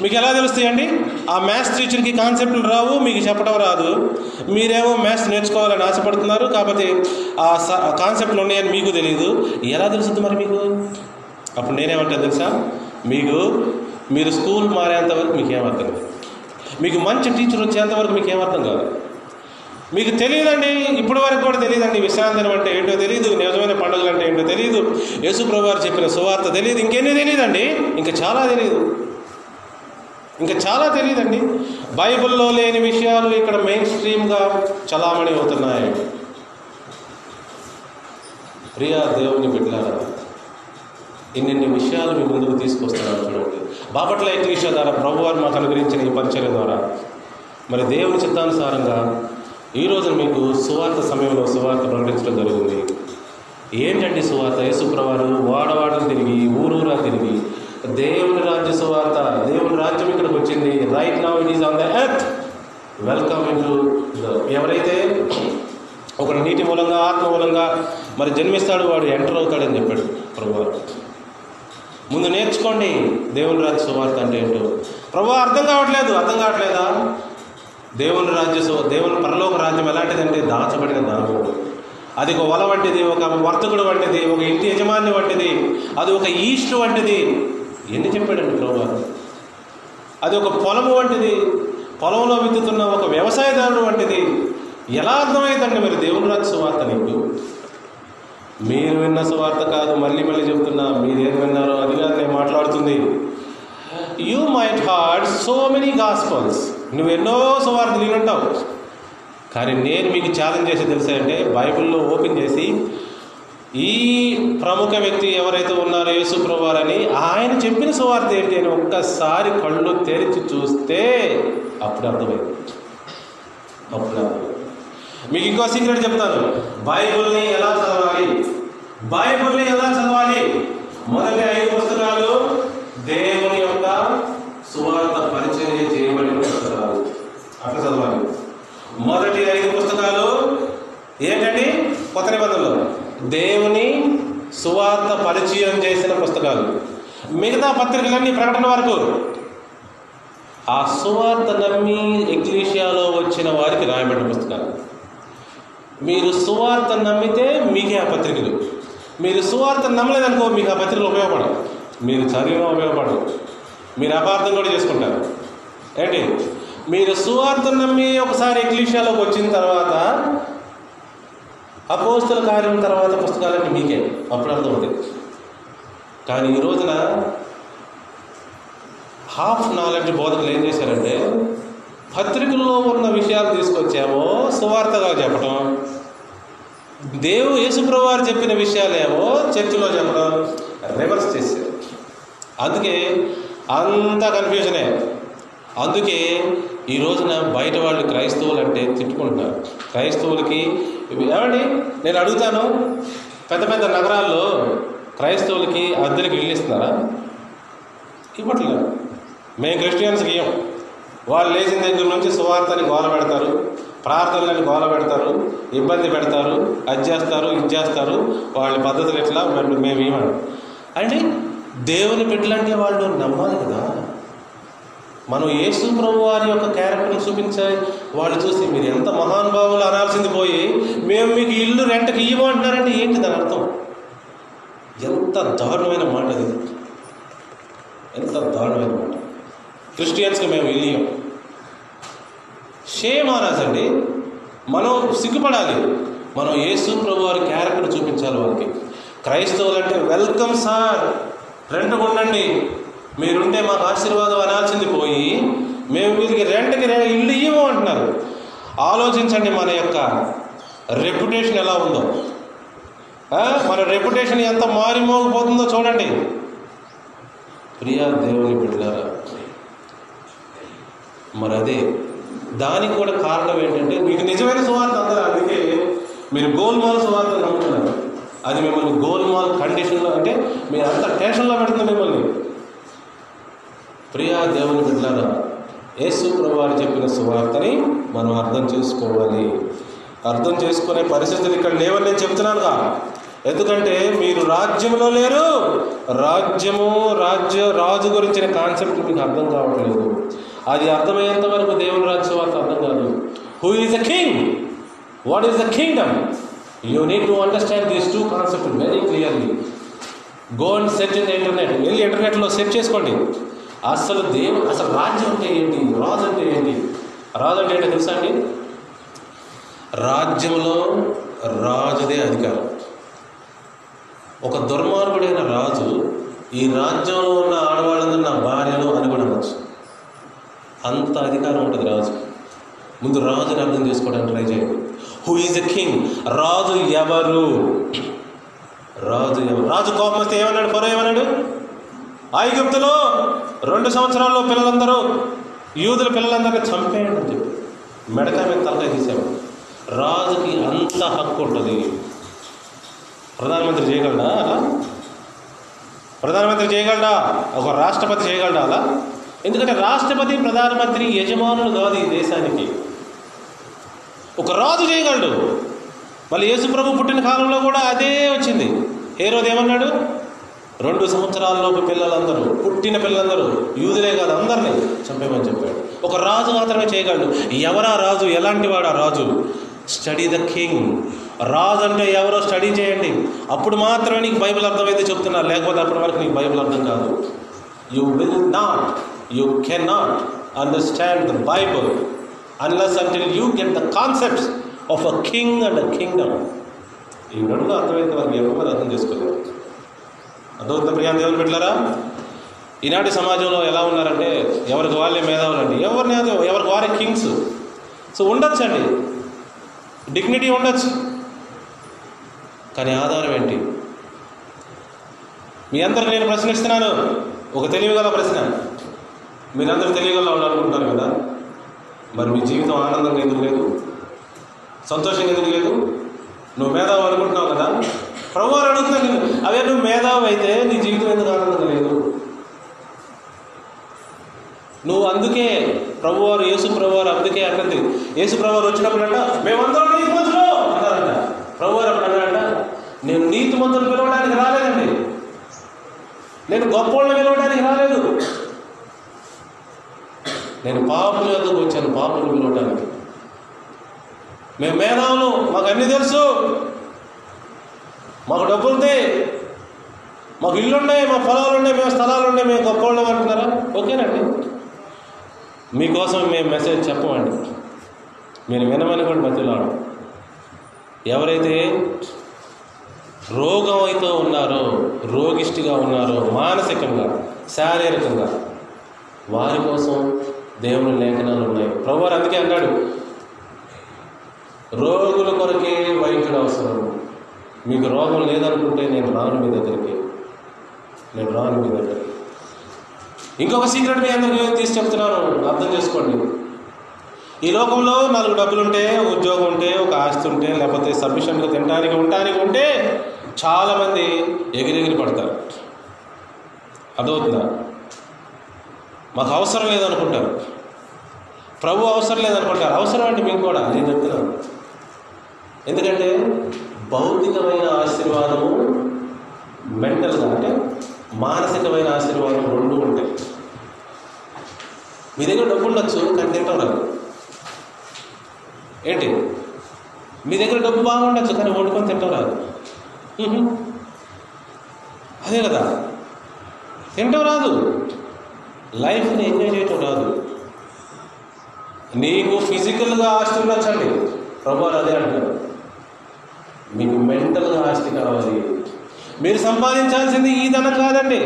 Speaker 2: మీకు ఎలా తెలుస్తాయండి? ఆ మ్యాథ్స్ టీచర్కి కాన్సెప్ట్లు రావు మీకు చెప్పడం రాదు. మీరేమో మ్యాథ్స్ నేర్చుకోవాలని ఆశపడుతున్నారు కాకపోతే ఆ స- కాన్సెప్ట్లు ఉన్నాయని మీకు తెలియదు ఎలా తెలుస్తుంది మరి మీకు? అప్పుడు నేనేమంటాను తెలుసా? మీకు మీరు స్కూల్ మారేంత వరకు మీకు ఏమర్థం కాదు. మీకు మంచి టీచర్ వచ్చేంత వరకు మీకు ఏమర్థం కాదు. మీకు తెలియదండి ఇప్పటి వరకు కూడా తెలియదండి విశ్రాంతి అంటే ఏంటో తెలియదు నిజమైన పండుగలు అంటే ఏంటో తెలియదు యేసు ప్రభు వారు చెప్పిన సువార్త తెలియదు ఇంకేమీ తెలియదండి ఇంకా చాలా తెలియదు ఇంకా చాలా తెలియదండి బైబిల్లో లేని విషయాలు ఇక్కడ మెయిన్ స్ట్రీమ్గా చలామణి అవుతున్నాయి. ప్రియా దేవుని బిడ్డలారా ఇన్నిన్ని విషయాలు మీ ముందుకు తీసుకొస్తున్నాను చూడండి. బాపట్ల ఎక్లీషియా ద్వారా ప్రభువారు మాకు అనుగ్రహించిన ఈ పరిచయం ద్వారా మరి దేవుని చిత్తానుసారంగా ఈ రోజున మీకు సువార్త సమయంలో సువార్త ప్రకటించడం జరిగింది. ఏంటండి సువార్త? యేసుప్రవారు వాడవాడలు తిరిగి ఊరూరా తిరిగి దేవుని రాజ్య సువార్త దేవుని రాజ్యం ఇక్కడికి వచ్చింది. Right now it is on the earth welcome into ఎవరైతే ఒక నీటి మూలంగా ఆత్మ మూలంగా మరి జన్మిస్తాడు వాడు ఎంటర్ అవుతాడని చెప్పాడు ప్రభు. ముందు నేర్చుకోండి దేవుని రాజ్య సువార్త అంటే ఏంటో. ప్రభు అర్థం కావట్లేదు అర్థం కావట్లేదా? దేవుని రాజ్య దేవుని పరలోక రాజ్యం ఎలాంటిదంటే దాచబడిన ధనము అది ఒక వల వంటిది ఒక వర్తకుడు వంటిది ఒక ఇంటి యజమాని వంటిది అది ఒక ఈస్ట్ వంటిది. ఎన్ని చెప్పాడండి ప్రభు? అది ఒక పొలము వంటిది. పొలంలో విత్తుతున్న ఒక వ్యవసాయదారుడు వంటిది. ఎలా అర్థమవుతుందండి మరి దేవుని రాజు సువార్త నీకు? మీరు విన్న సువార్త కాదు మళ్ళీ మళ్ళీ చెప్తున్నా. మీరు విన్నారో అది కాదు నేను మాట్లాడుతుంది. You might heard so many gospels నువ్వు ఎన్నో సువార్తలు వినుంటావు. కానీ నేను మీకు ఛాలెంజ్ చేసి తెలుసా అంటే బైబిల్లో ఓపెన్ చేసి ఈ ప్రముఖ వ్యక్తి ఎవరైతే ఉన్నారో యేసుప్రభువారని ఆయన చెప్పిన సువార్త ఏంటి అని ఒక్కసారి కళ్ళు తెరిచి చూస్తే అప్పుడు అర్థమైంది. అప్పుడు మీకు ఇంకో సీక్రెట్ చెప్తాను. బైబుల్ని ఎలా చదవాలి? బైబుల్ని ఎలా చదవాలి? మొదటి ఐదు పుస్తకాలు దేవుని యొక్క సువార్త పరిచర్య చేయబడిన పుస్తకాలు. అట్లా చదవాలి. మొదటి ఐదు పుస్తకాలు ఏంటండి? కొత్త నిబంధనలు. దేవుని సువార్త పరిచయం చేసిన పుస్తకాలు. మిగతా పత్రికలన్నీ ప్రకటన వరకు. ఆ సువార్త నమ్మి ఎక్లీషియాలో వచ్చిన వారికి రాయబడిన పుస్తకాలు. మీరు సువార్త నమ్మితే మీకే ఆ పత్రికలు. మీరు సువార్త నమ్మలేదనుకో మీకు ఆ పత్రికలు ఉపయోగపడవు. మీరు చదివిన ఉపయోగపడవు. మీరు అపార్థం కూడా చేసుకుంటారు. ఏంటి? మీరు సువార్త నమ్మి ఒకసారి ఎగ్లీషియాలోకి వచ్చిన తర్వాత అపోస్తుల కార్యం తర్వాత పుస్తకాలన్నీ మీకే. అప్పుడు అర్థమవుతాయి. కానీ ఈ రోజున హాఫ్ నాలెడ్జ్ బోధకులు ఏం చేశారంటే పత్రికల్లో ఉన్న విషయాలు తీసుకొచ్చామో సువార్తగా చెప్పడం దేవు యేసుప్రవారు చెప్పిన విషయాలేమో చర్చిలో చెప్పడం రివర్స్ చేశారు. అందుకే అంత కన్ఫ్యూజనే అందుకే ఈ రోజున బయట వాళ్ళు క్రైస్తవులు అంటే తిట్టుకుంటున్నారు. క్రైస్తవులకి ఏమండి? నేను అడుగుతాను. పెద్ద పెద్ద నగరాల్లో క్రైస్తవులకి అద్దెలకు ఇల్లు ఇస్తున్నారా? ఇవ్వట్లేదు. మేము క్రిస్టియన్స్కి ఇవ్వం వాళ్ళు లేచిన దగ్గర నుంచి సువార్తని గోల పెడతారు ప్రార్థనలని గోల పెడతారు ఇబ్బంది పెడతారు అది చేస్తారు ఇది చేస్తారు. వాళ్ళ పద్ధతులు ఎట్లా? మేము ఇవ్వడం అంటే దేవుని బిడ్డలంటే వాళ్ళు నమ్మాలి కదా. మనం యేసు ప్రభు వారి యొక్క క్యారెక్టర్ చూపించాలి. వాళ్ళు చూసి మీరు ఎంత మహానుభావులు అనాల్సింది పోయి మేము మీకు ఇల్లు రెంటకి ఇవ్వమంటున్నారంటే ఏంటి దాని అర్థం? ఎంత దారుణమైన మాట అది. ఎంత దారుణమైన మాట. క్రిస్టియన్స్కి మేము ఇల్లు ఇవ్వం షేమ్ అండి మనం సిగ్గుపడాలి. మనం యేసు ప్రభు వారి క్యారెక్టర్ చూపించాలి వాళ్ళకి. క్రైస్తవులు అంటే వెల్కమ్ సార్. రెంట్కి ఉండండి మీరుంటే మాకు ఆశీర్వాదం అనాల్సింది పోయి మేము వీరికి రెంట్కి రె- ఇల్లు ఇవ్వము అంటున్నారు. ఆలోచించండి మన యొక్క రెప్యుటేషన్ ఎలా ఉందో. మన రెప్యుటేషన్ ఎంత మారిమోగిపోతుందో చూడండి. ప్రియా దేవుని బిడ్డారా మరి అదే దానికి కూడా కారణం ఏంటంటే మీకు నిజమైన సువార్త అందరూ అందుకే మీరు గోల్మాల్ సువార్త నమ్ముతున్నారు. అది మిమ్మల్ని గోల్మాల్ కండిషన్లో అంటే మీరు అంత టెన్షన్లో పెడుతుంది మిమ్మల్ని. ప్రియా దేవుని బిడ్డలారా యేసు ప్రభువారు చెప్పిన సువార్తని మనం అర్థం చేసుకోవాలి. అర్థం చేసుకునే పరిస్థితులు ఇక్కడ లేవని నేను చెప్తున్నానుగా. ఎందుకంటే మీరు రాజ్యంలో లేరు రాజ్యము రాజ్య రాజు గురించిన కాన్సెప్ట్ మీకు అర్థం కావట్లేదు. అది అర్థమయ్యేంత వరకు దేవుని రాజ్య వార్త అర్థం కాదు. Who is the king what is the kingdom you need to understand these two concept very clearly go and search in internet వెళ్ళి ఇంటర్నెట్లో సెర్చ్ చేసుకోండి. అసలు దేవు అసలు రాజ్యం అంటే ఏంటి? రాజు అంటే ఏంటి? రాజు అంటే ఏంటో తెలుసా అండి? రాజ్యంలో రాజుదే అధికారం. ఒక దుర్మార్గుడైన రాజు ఈ రాజ్యంలో ఉన్న ఆడవాళ్ళందరూ నా భార్యలు అని కూడా అనొచ్చు. అంత అధికారం ఉంటుంది రాజు. ముందు రాజుని అర్థం చేసుకోవడానికి ట్రై చేయండి. హూ ఈజ్ ఎ కింగ్ రాజు ఎవరు? రాజు ఎవరు? రాజు కోపం వస్తే ఏమన్నాడు? పొర ఏమన్నాడు? ఐగుప్తులో రెండు సంవత్సరాల్లో పిల్లలందరూ యూదుల పిల్లలందరినీ చంపేయండి అని చెప్పి మెడక మీద తలకాయ తీసేవాడు రాజుకి అంత హక్కు ఉంటుంది. ప్రధానమంత్రి చేయగలడా అలా? ప్రధానమంత్రి చేయగలడా? ఒక రాష్ట్రపతి చేయగలడా అలా? ఎందుకంటే రాష్ట్రపతి ప్రధానమంత్రి యజమానులు కాదు ఈ దేశానికి. ఒక రాజు చేయగలడు. మళ్ళీ యేసుప్రభు పుట్టిన కాలంలో కూడా అదే వచ్చింది. ఏ రోజు ఏమన్నాడు? రెండు సంవత్సరాలలోపు పిల్లలందరూ పుట్టిన పిల్లలందరూ యూదులే కాదు అందరినీ చంపేమని చెప్పాడు. ఒక రాజు మాత్రమే చేయగలడు. ఎవరా రాజు? ఎలాంటి వాడు ఆ రాజు? స్టడీ ద కింగ్ రాజు అంటే ఎవరో స్టడీ చేయండి. అప్పుడు మాత్రమే నీకు బైబిల్ అర్థమైతే చెప్తున్నారు లేకపోతే అప్పటి వరకు నీకు బైబిల్ అర్థం కాదు. You will not you can not understand the Bible unless until you get the concepts of a king and a kingdom ఈ రెండు అర్థమైతే వారికి ఎవరు అర్థం చేసుకోలేదు అర్థమవుతుంది ప్రియా దేవుని పెట్టారా ఈనాటి సమాజంలో ఎలా ఉన్నారంటే ఎవరికి వాళ్ళే మేధావులండి ఎవరిని ఎవరికి వారే కింగ్స్. సో ఉండొచ్చు అండి డిగ్నిటీ ఉండొచ్చు. కానీ ఆధారం ఏంటి? మీ అందరికి నేను ప్రశ్నిస్తున్నాను. ఒక తెలివిగల ప్రశ్న. మీరందరూ తెలివిగల ఉండాలనుకుంటున్నారు కదా? మరి మీ జీవితం ఆనందంగా ఎందుకు లేదు? సంతోషంగా ఎందుకు లేదు? నువ్వు మేధావు అనుకుంటున్నావు కదా? ప్రభు అని నేను అవే నువ్వు మేధావు అయితే నీ జీవితం ఎందుకు ఆనందం లేదు? నువ్వు అందుకే ప్రభువారు యేసు ప్రభువారు అందుకే అన్నది యేసు ప్రభువారు వచ్చినప్పుడు అంట మేమందరం నీతిమంతులు అన్నారంట ప్రభువారు అప్పుడు అన్నారంట నేను నీతిమంతులు పిలవడానికి రాలేదండి. నేను గొప్పోళ్ళని పిలవడానికి రాలేదు. నేను పాపల యొద్దకు వచ్చాను పాపలు పిలవడానికి మేము మేధావులు మాకు అన్నీ తెలుసు. మాకు డబ్బులుంది. మాకు ఇల్లున్నాయి మా పొలాలు ఉన్నాయి మేము స్థలాలు ఉన్నాయి మేము గొప్పవాళ్ళం అంటున్నారా ఓకేనండి. మీకోసం మేము మెసేజ్ చెప్పమండి. మీరు వినమని కూడా మధ్యలో ఎవరైతే రోగం అయితే ఉన్నారో రోగిష్టిగా ఉన్నారో మానసికంగా శారీరకంగా వారి కోసం దేవుని లేఖనాలు ఉన్నాయి. ప్రభువారు అందుకే అన్నాడు రోగుల కొరకే వైద్యుడు అవసరం. మీకు రోగం లేదనుకుంటే నేను రాను మీ దగ్గరికి. నేను రాను మీ దగ్గరికి. ఇంకొక సీక్రెట్ మీ అందరికీ తీసి చెప్తున్నాను. అర్థం చేసుకోండి. ఈ లోకంలో నాలుగు డబ్బులుంటే ఉంటే ఉద్యోగం ఉంటే ఒక ఆస్తి ఉంటే లేకపోతే సఫిషియెంట్గా తినడానికి ఉండడానికి ఉంటే చాలామంది ఎగిరెగిరి పడతారు. అదవుతుందా మాకు అవసరం లేదనుకుంటారు. ప్రభు అవసరం లేదనుకుంటారు. అవసరం అండి మీకు కూడా. నేను చెప్తున్నాను. ఎందుకంటే భౌతికమైన ఆశీర్వాదము మెంటల్గా అంటే మానసికమైన ఆశీర్వాదం రెండు ఉంటాయి. మీ దగ్గర డబ్బు ఉండొచ్చు కానీ తింటాం రాదు ఏంటి? మీ దగ్గర డబ్బు బాగుండొచ్చు కానీ వండుకొని తింటాం రాదు అదే కదా. తింటాం రాదు. లైఫ్ని ఎంజాయ్ చేయటం రాదు. నీకు ఫిజికల్గా ఆస్తి ఉండొచ్చండి. ప్రభు అదే అంటారు మీకు మెంటల్గా ఆస్తి కావాలి. మీరు సంపాదించాల్సింది ఈ ధనం కాదండి.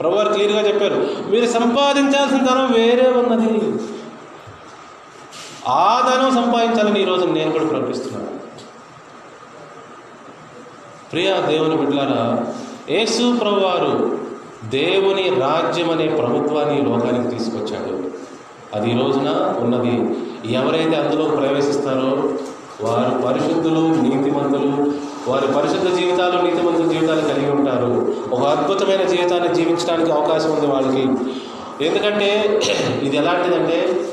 Speaker 2: ప్రభువారు క్లియర్గా చెప్పారు. మీరు సంపాదించాల్సిన ధనం వేరే ఉన్నది. ఆ ధనం సంపాదించాలని ఈరోజు నేను కూడా ప్రకటిస్తున్నాను. ప్రియ దేవుని బిడ్డలారా యేసు ప్రభువారు దేవుని రాజ్యం అనే ప్రభుత్వాన్ని లోకానికి తీసుకొచ్చాడు. అది ఈ రోజున ఉన్నది. ఎవరైతే అందులో ప్రవేశిస్తారో వారు పరిశుద్ధులు నీతిమంతులు. వారి పరిశుద్ధ జీవితాలు నీతిమంతుల జీవితాలు కలిగి ఉంటారు. ఒక అద్భుతమైన జీవితాన్ని జీవించడానికి అవకాశం ఉంది వాళ్ళకి. ఎందుకంటే (clears throat) ఇది ఎలాంటిదంటే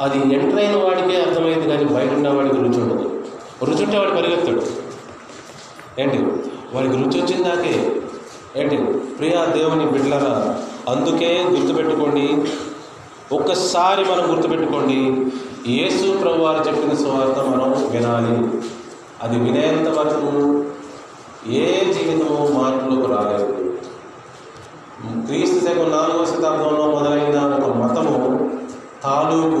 Speaker 2: అది ఎంటర్ అయిన వాడికే అర్థమైంది కానీ బయట ఉన్న వాడికి రుచి ఉండదు. రుచి ఉంటే వాడు పరిగెత్తాడు. ఏంటి? వాడికి రుచి వచ్చిందాకే ఏంటి? ప్రియా దేవుని బిడ్డలరా అందుకే గుర్తుపెట్టుకోండి. ఒక్కసారి మనం గుర్తుపెట్టుకోండి. యేసు ప్రభు వారు చెప్పిన సువార్త మనం వినాలి. అది వినేంత వరకు ఏ జీవితము మార్పులకు రాలేదు. క్రీస్తు శకం నాలుగవ శతాబ్దంలో మొదలైన ఒక మతము తాలూకు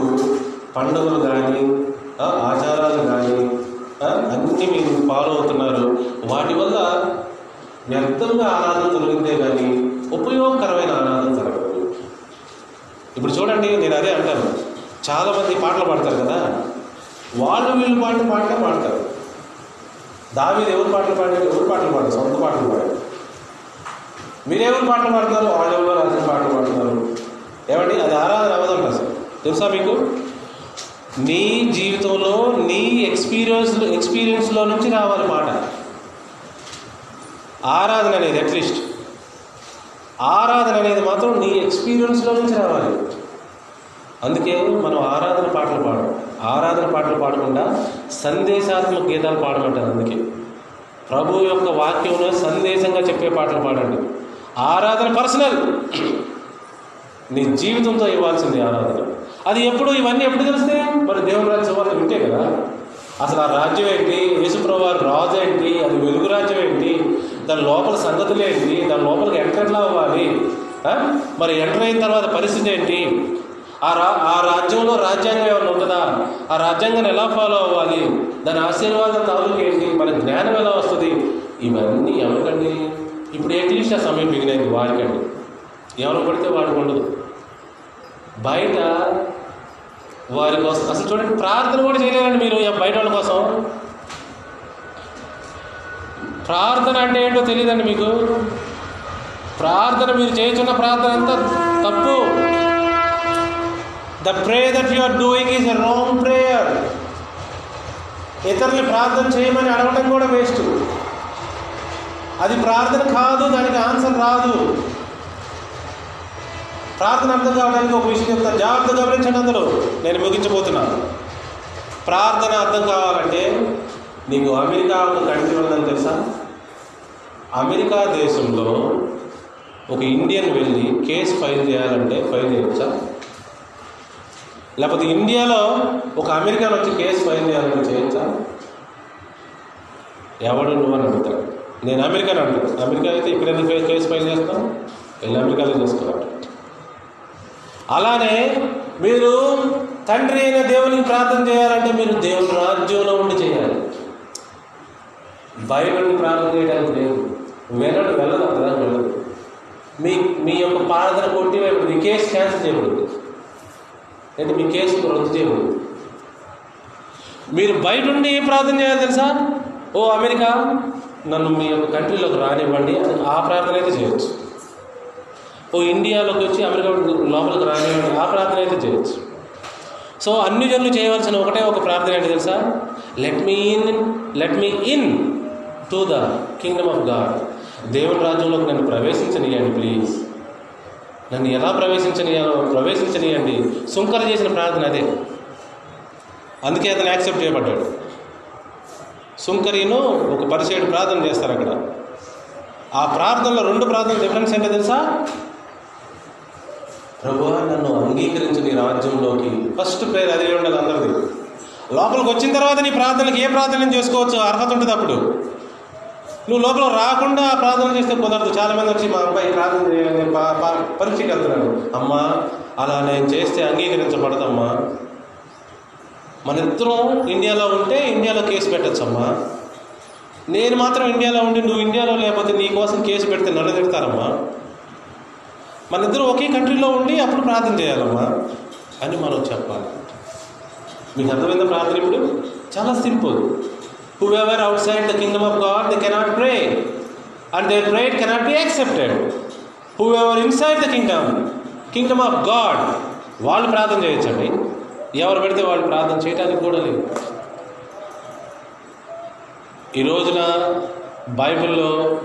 Speaker 2: పండుగలు కానీ ఆచారాలు కానీ అన్నీ మీరు ఫాలో అవుతున్నారు. వాటి వల్ల వ్యర్థంగా ఆరాధన జరిగిందే కానీ ఉపయోగకరమైన ఆరాధన జరగదు. ఇప్పుడు చూడండి నేను అదే అంటాను. చాలామంది పాటలు పాడతారు కదా. వాళ్ళు వీళ్ళు పాటలు పాటలే పాడతారు. దావీది ఎవరు పాటలు పాడారు ఎవరు పాటలు పాడారు? సొంత పాటలు పాడారు మీరెవరు పాటలు పాడతారు? వాళ్ళు ఎవరు? రాసిన పాటలు పాడుతున్నారు. ఏమండి? అది ఆరాధన అవ్వదంట అసలు. తెలుసా మీకు? నీ జీవితంలో నీ ఎక్స్పీరియన్స్ ఎక్స్పీరియన్స్లో నుంచి రావాలి పాట ఆరాధన అనేది అట్లీస్ట్ ఆరాధన అనేది మాత్రం నీ ఎక్స్పీరియన్స్లో నుంచి రావాలి. అందుకే మనం ఆరాధన పాటలు పాడం ఆరాధన పాటలు పాడకుండా సందేశాత్మక గీతాలు పాడమంటారు అందుకే. ప్రభు యొక్క వాక్యంలో సందేశంగా చెప్పే పాటలు పాడండి. ఆరాధన పర్సనల్. నీ జీవితంతో ఇవ్వాల్సింది ఆరాధన. అది ఎప్పుడు ఇవన్నీ ఎప్పుడు తెలిస్తే మరి దేవుని రాజ్య సువార్త వింటే కదా. అసలు ఆ రాజ్యం ఏంటి? యేసుప్రభు రాజు ఏంటి? అది వెలుగు రాజ్యం ఏంటి? దాని లోపల సంగతులు ఏంటి? దాని లోపలికి ఎంటర్ ఎట్లా అవ్వాలి? మరి ఎంటర్ అయిన తర్వాత పరిస్థితి ఏంటి? ఆ రా ఆ రాజ్యంలో రాజ్యాంగం ఏమైనా ఉంటుందా? ఆ రాజ్యాంగాన్ని ఎలా ఫాలో అవ్వాలి? దాని ఆశీర్వాదం తాలూకు ఏంటి? మన జ్ఞానం ఎలా వస్తుంది? ఇవన్నీ ఎవరికండి? ఇప్పుడు ఏ ఆ సమయం మిగిలింది? వాడికండి. ఎవరు పడితే వాడికి ఉండదు. బయట వారి కోసం అసలు చూడండి ప్రార్థన కూడా చేయలేరండి మీరు బయట వాళ్ళ కోసం. ప్రార్థన అంటే ఏంటో తెలియదండి మీకు. ప్రార్థన మీరు చేస్తున్న ప్రార్థన అంతా తప్పు. The pray that you are doing is a wrong prayer ఇతరుల్ని ప్రార్థన చేయమని అడగడం కూడా వేస్ట్. అది ప్రార్థన కాదు దానికి ఆన్సర్ రాదు. ప్రార్థన అర్థం కావడానికి ఒక విషయం చెప్తాను. జాగ్రత్త గమనించండి అందరూ. నేను ముగించబోతున్నాను ప్రార్థన అర్థం కావాలంటే నీకు అమెరికా ఒక కంట్రీ ఉందని తెలుసా? అమెరికా దేశంలో ఒక ఇండియన్ వెళ్ళి కేసు ఫైల్ చేయాలంటే ఫైల్ చేయొచ్చా? లేకపోతే ఇండియాలో ఒక అమెరికన్ వచ్చి కేసు ఫైల్ చేయాలని చేయించాలి ఎవడు నువ్వు అని అడుగుతాడు నేను అమెరికాని అంటాను అమెరికా అయితే ఇక్కడ ఎందుకు కేసు ఫైల్ చేస్తాను వెళ్ళి అమెరికాలో చేసుకోవాలి. అలానే మీరు తండ్రి అయిన దేవునికి ప్రార్థన చేయాలంటే మీరు దేవుని రాజ్యంలో ఉండి చేయాలి. బయట ప్రార్థన చేయడానికి లేదు. వెళ్ళడు వెళ్ళదు కదా. వెళ్ళదు మీ మీ యొక్క ప్రార్థన కొట్టి మీ కేసు క్యాన్సిల్ చేయబడుతుంది నేను మీ కేసు రద్దు చేయబడింది మీరు బయట ఉండి ఏం ప్రార్థన చేయాలి తెలుసా? ఓ అమెరికా నన్ను మీ యొక్క కంట్రీలోకి రానివ్వండి అని ఆ ప్రార్థన అయితే చేయొచ్చు. ఓ ఇండియాలోకి వచ్చి అమెరికా లోపలికి రానివ్వండి ఆ ప్రార్థన అయితే చేయొచ్చు. సో అన్ని జనులు చేయవలసిన ఒకటే ఒక ప్రార్థన ఏంటి తెలుసా? Let me in let me into the kingdom of God దేవుని రాజ్యంలోకి నన్ను ప్రవేశించనియండి ప్లీజ్ నన్ను ఎలా ప్రవేశించనియాలో ప్రవేశించనియండి సుంకర చేసిన ప్రార్థన అదే. అందుకే అతను యాక్సెప్ట్ చేయబడ్డాడు. సుంకరీను ఒక పరిచయుడు ప్రార్థన చేస్తారు అక్కడ. ఆ ప్రార్థనలో రెండు ప్రార్థనలు డిఫరెన్స్ ఏంటో తెలుసా? ప్రభువా నన్ను అంగీకరించు నీ రాజ్యంలోకి. ఫస్ట్ ప్రేయర్ అదే ఉండాలి అందరిది. లోపలికి వచ్చిన తర్వాత నీ ప్రార్థనకి ఏ ప్రార్థన చేసుకోవచ్చు? అర్హత ఉంటుంది అప్పుడు. నువ్వు లోపల రాకుండా ప్రార్థన చేస్తే కుదరదు. చాలా మంది వచ్చి మా అబ్బాయి ప్రార్థన చేయాలని పరీక్షకి వెళ్తున్నాడు. అమ్మా అలా నేను చేస్తే అంగీకరించబడదమ్మా. మన ఇద్దరం ఇండియాలో ఉంటే ఇండియాలో కేసు పెట్టచ్చమ్మా. నేను మాత్రం ఇండియాలో ఉండి నువ్వు ఇండియాలో లేకపోతే నీ కోసం కేసు పెడితే నన్ను తిడతారమ్మా. మన ఇద్దరు ఒకే కంట్రీలో ఉండి అప్పుడు ప్రార్థన చేయాలమ్మా. అని మనం చెప్పాలి. మీకు అర్థమైందా ప్రార్థన ఇప్పుడు? చాలా simple. Whoever outside outside the God, of God pray, cannot pray and cannot pray cannot Whoever inside the kingdom, inside the God, of God వాళ్ళు ప్రార్థన చేయొచ్చండి. ఎవరు పెడితే వాళ్ళు ప్రార్థన చేయడానికి కూడా లేదు. ఈ రోజున బైబిల్లో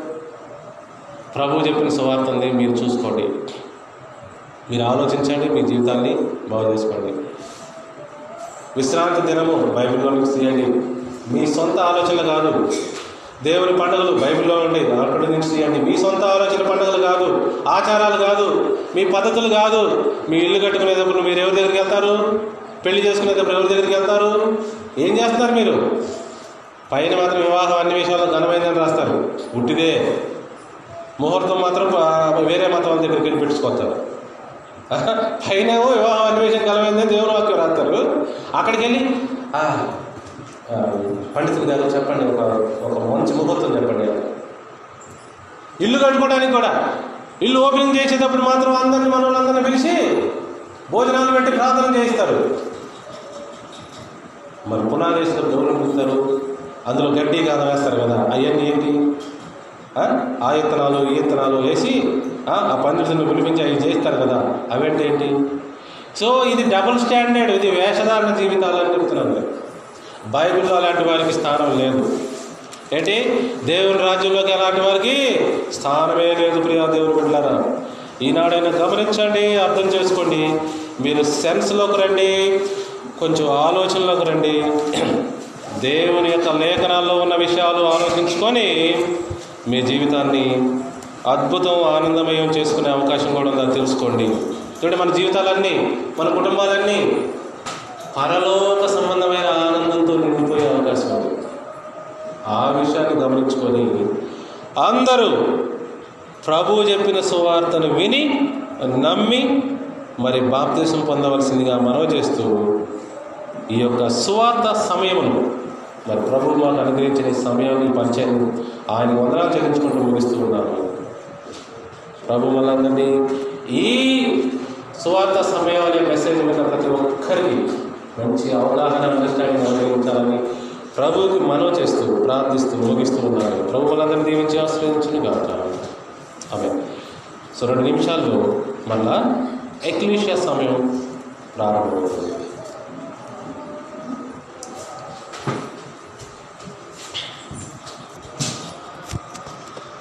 Speaker 2: ప్రభు చెప్పిన సువార్త ఉంది. మీరు చూసుకోండి. మీరు ఆలోచించండి. మీ జీవితాన్ని బాగు చేసుకోండి. విశ్రాంతి దినము బైబిల్లో తీయండి. మీ సొంత ఆలోచనలు కాదు. దేవుని పండుగలు బైబిల్లో ఉండి అక్కడి నుంచి తీయండి. మీ సొంత ఆలోచన పండుగలు కాదు ఆచారాలు కాదు మీ పద్ధతులు కాదు. మీ ఇల్లు కట్టుకునేటప్పుడు మీరు ఎవరి దగ్గరికి వెళ్తారు? పెళ్ళి చేసుకునేటప్పుడు ఎవరి దగ్గరికి వెళ్తారు? ఏం చేస్తారు మీరు? పైన మాత్రం వివాహం అన్ని విషయాలు ఘనమైందని రాస్తారు. ఉట్టిదే ముహూర్తం మాత్రం వేరే మతం వాళ్ళ దగ్గరికి వెళ్ళి పెట్టించుకొస్తారు (laughs) పైన ఏమో వివాహం అన్వేషణ కలమైందని దేవుని వాక్యం రాస్తారు. అక్కడికి వెళ్ళి పండితులు గారు చెప్పండి ఒక ఒక మంచి ముహూర్తం చెప్పండి. ఇల్లు కట్టుకోవడానికి కూడా ఇల్లు ఓపెనింగ్ చేసేటప్పుడు మాత్రం అందరిని మన పిలిచి భోజనాలు పెట్టి ప్రార్థన చేస్తారు మరి పునాది వేసేటప్పుడు ఎవరు పిలుస్తారు? అందులో గడ్డి కాదా వేస్తారు కదా అవన్నీ ఏంటి? ఆ? ఇత్తనాలు ఈ ఇత్తనాలు వేసి ఆ ఆ పండితులను పిలిపించి అవి చేస్తారు కదా అవేంటి ఏంటి? సో ఇది డబుల్ స్టాండర్డ్ ఇది వేషధారణ జీవితాలు అని చెప్తున్నాను బైబిల్లో అలాంటి వారికి స్థానం లేదు. ఏంటి? దేవుని రాజ్యంలోకి అలాంటి వారికి స్థానమే లేదు ప్రియా దేవుని బిడ్డారా ఈనాడైనా గమనించండి అర్థం చేసుకోండి. మీరు సెన్స్లోకి రండి కొంచెం ఆలోచనలోకి రండి. దేవుని యొక్క లేఖనాల్లో ఉన్న విషయాలు ఆలోచించుకొని మీ జీవితాన్ని అద్భుతం ఆనందమయం చేసుకునే అవకాశం కూడా ఉందని తెలుసుకోండి. చూడండి మన జీవితాలన్నీ మన కుటుంబాలన్నీ పరలోక సంబంధమైన ఆనందంతో నిండిపోయే అవకాశం ఉంది. ఆ విషయాన్ని గమనించుకొని అందరూ ప్రభువు చెప్పిన సువార్తను విని నమ్మి మరి బాప్తీసం పొందవలసిందిగా మనవి చేస్తూ ఈ యొక్క సువార్త సమయమును మరి ప్రభు మాకు అనుగ్రహించిన సమయాన్ని పరిచయం ఆయన వందనాలు చెల్లించుకుంటూ ముగిస్తూ ఉన్నాను ప్రభు మనందరినీ ఈ సువార్త సమయం అనే మెసేజ్ విన్న ప్రతి ఒక్కరికి మంచి అవగాహన అండర్స్టాండింగ్ అనుభవించాలని ప్రభువుకి మనవ చేస్తూ ప్రార్థిస్తూ ముగిస్తూ ఉన్నాడు. ప్రభు వాళ్ళందరినీ దీవించి ఆశ్రయించును కాక ఆమె సో రెండు నిమిషాల్లో మళ్ళా ఎక్లీషియా సమయం ప్రారంభమవుతుంది.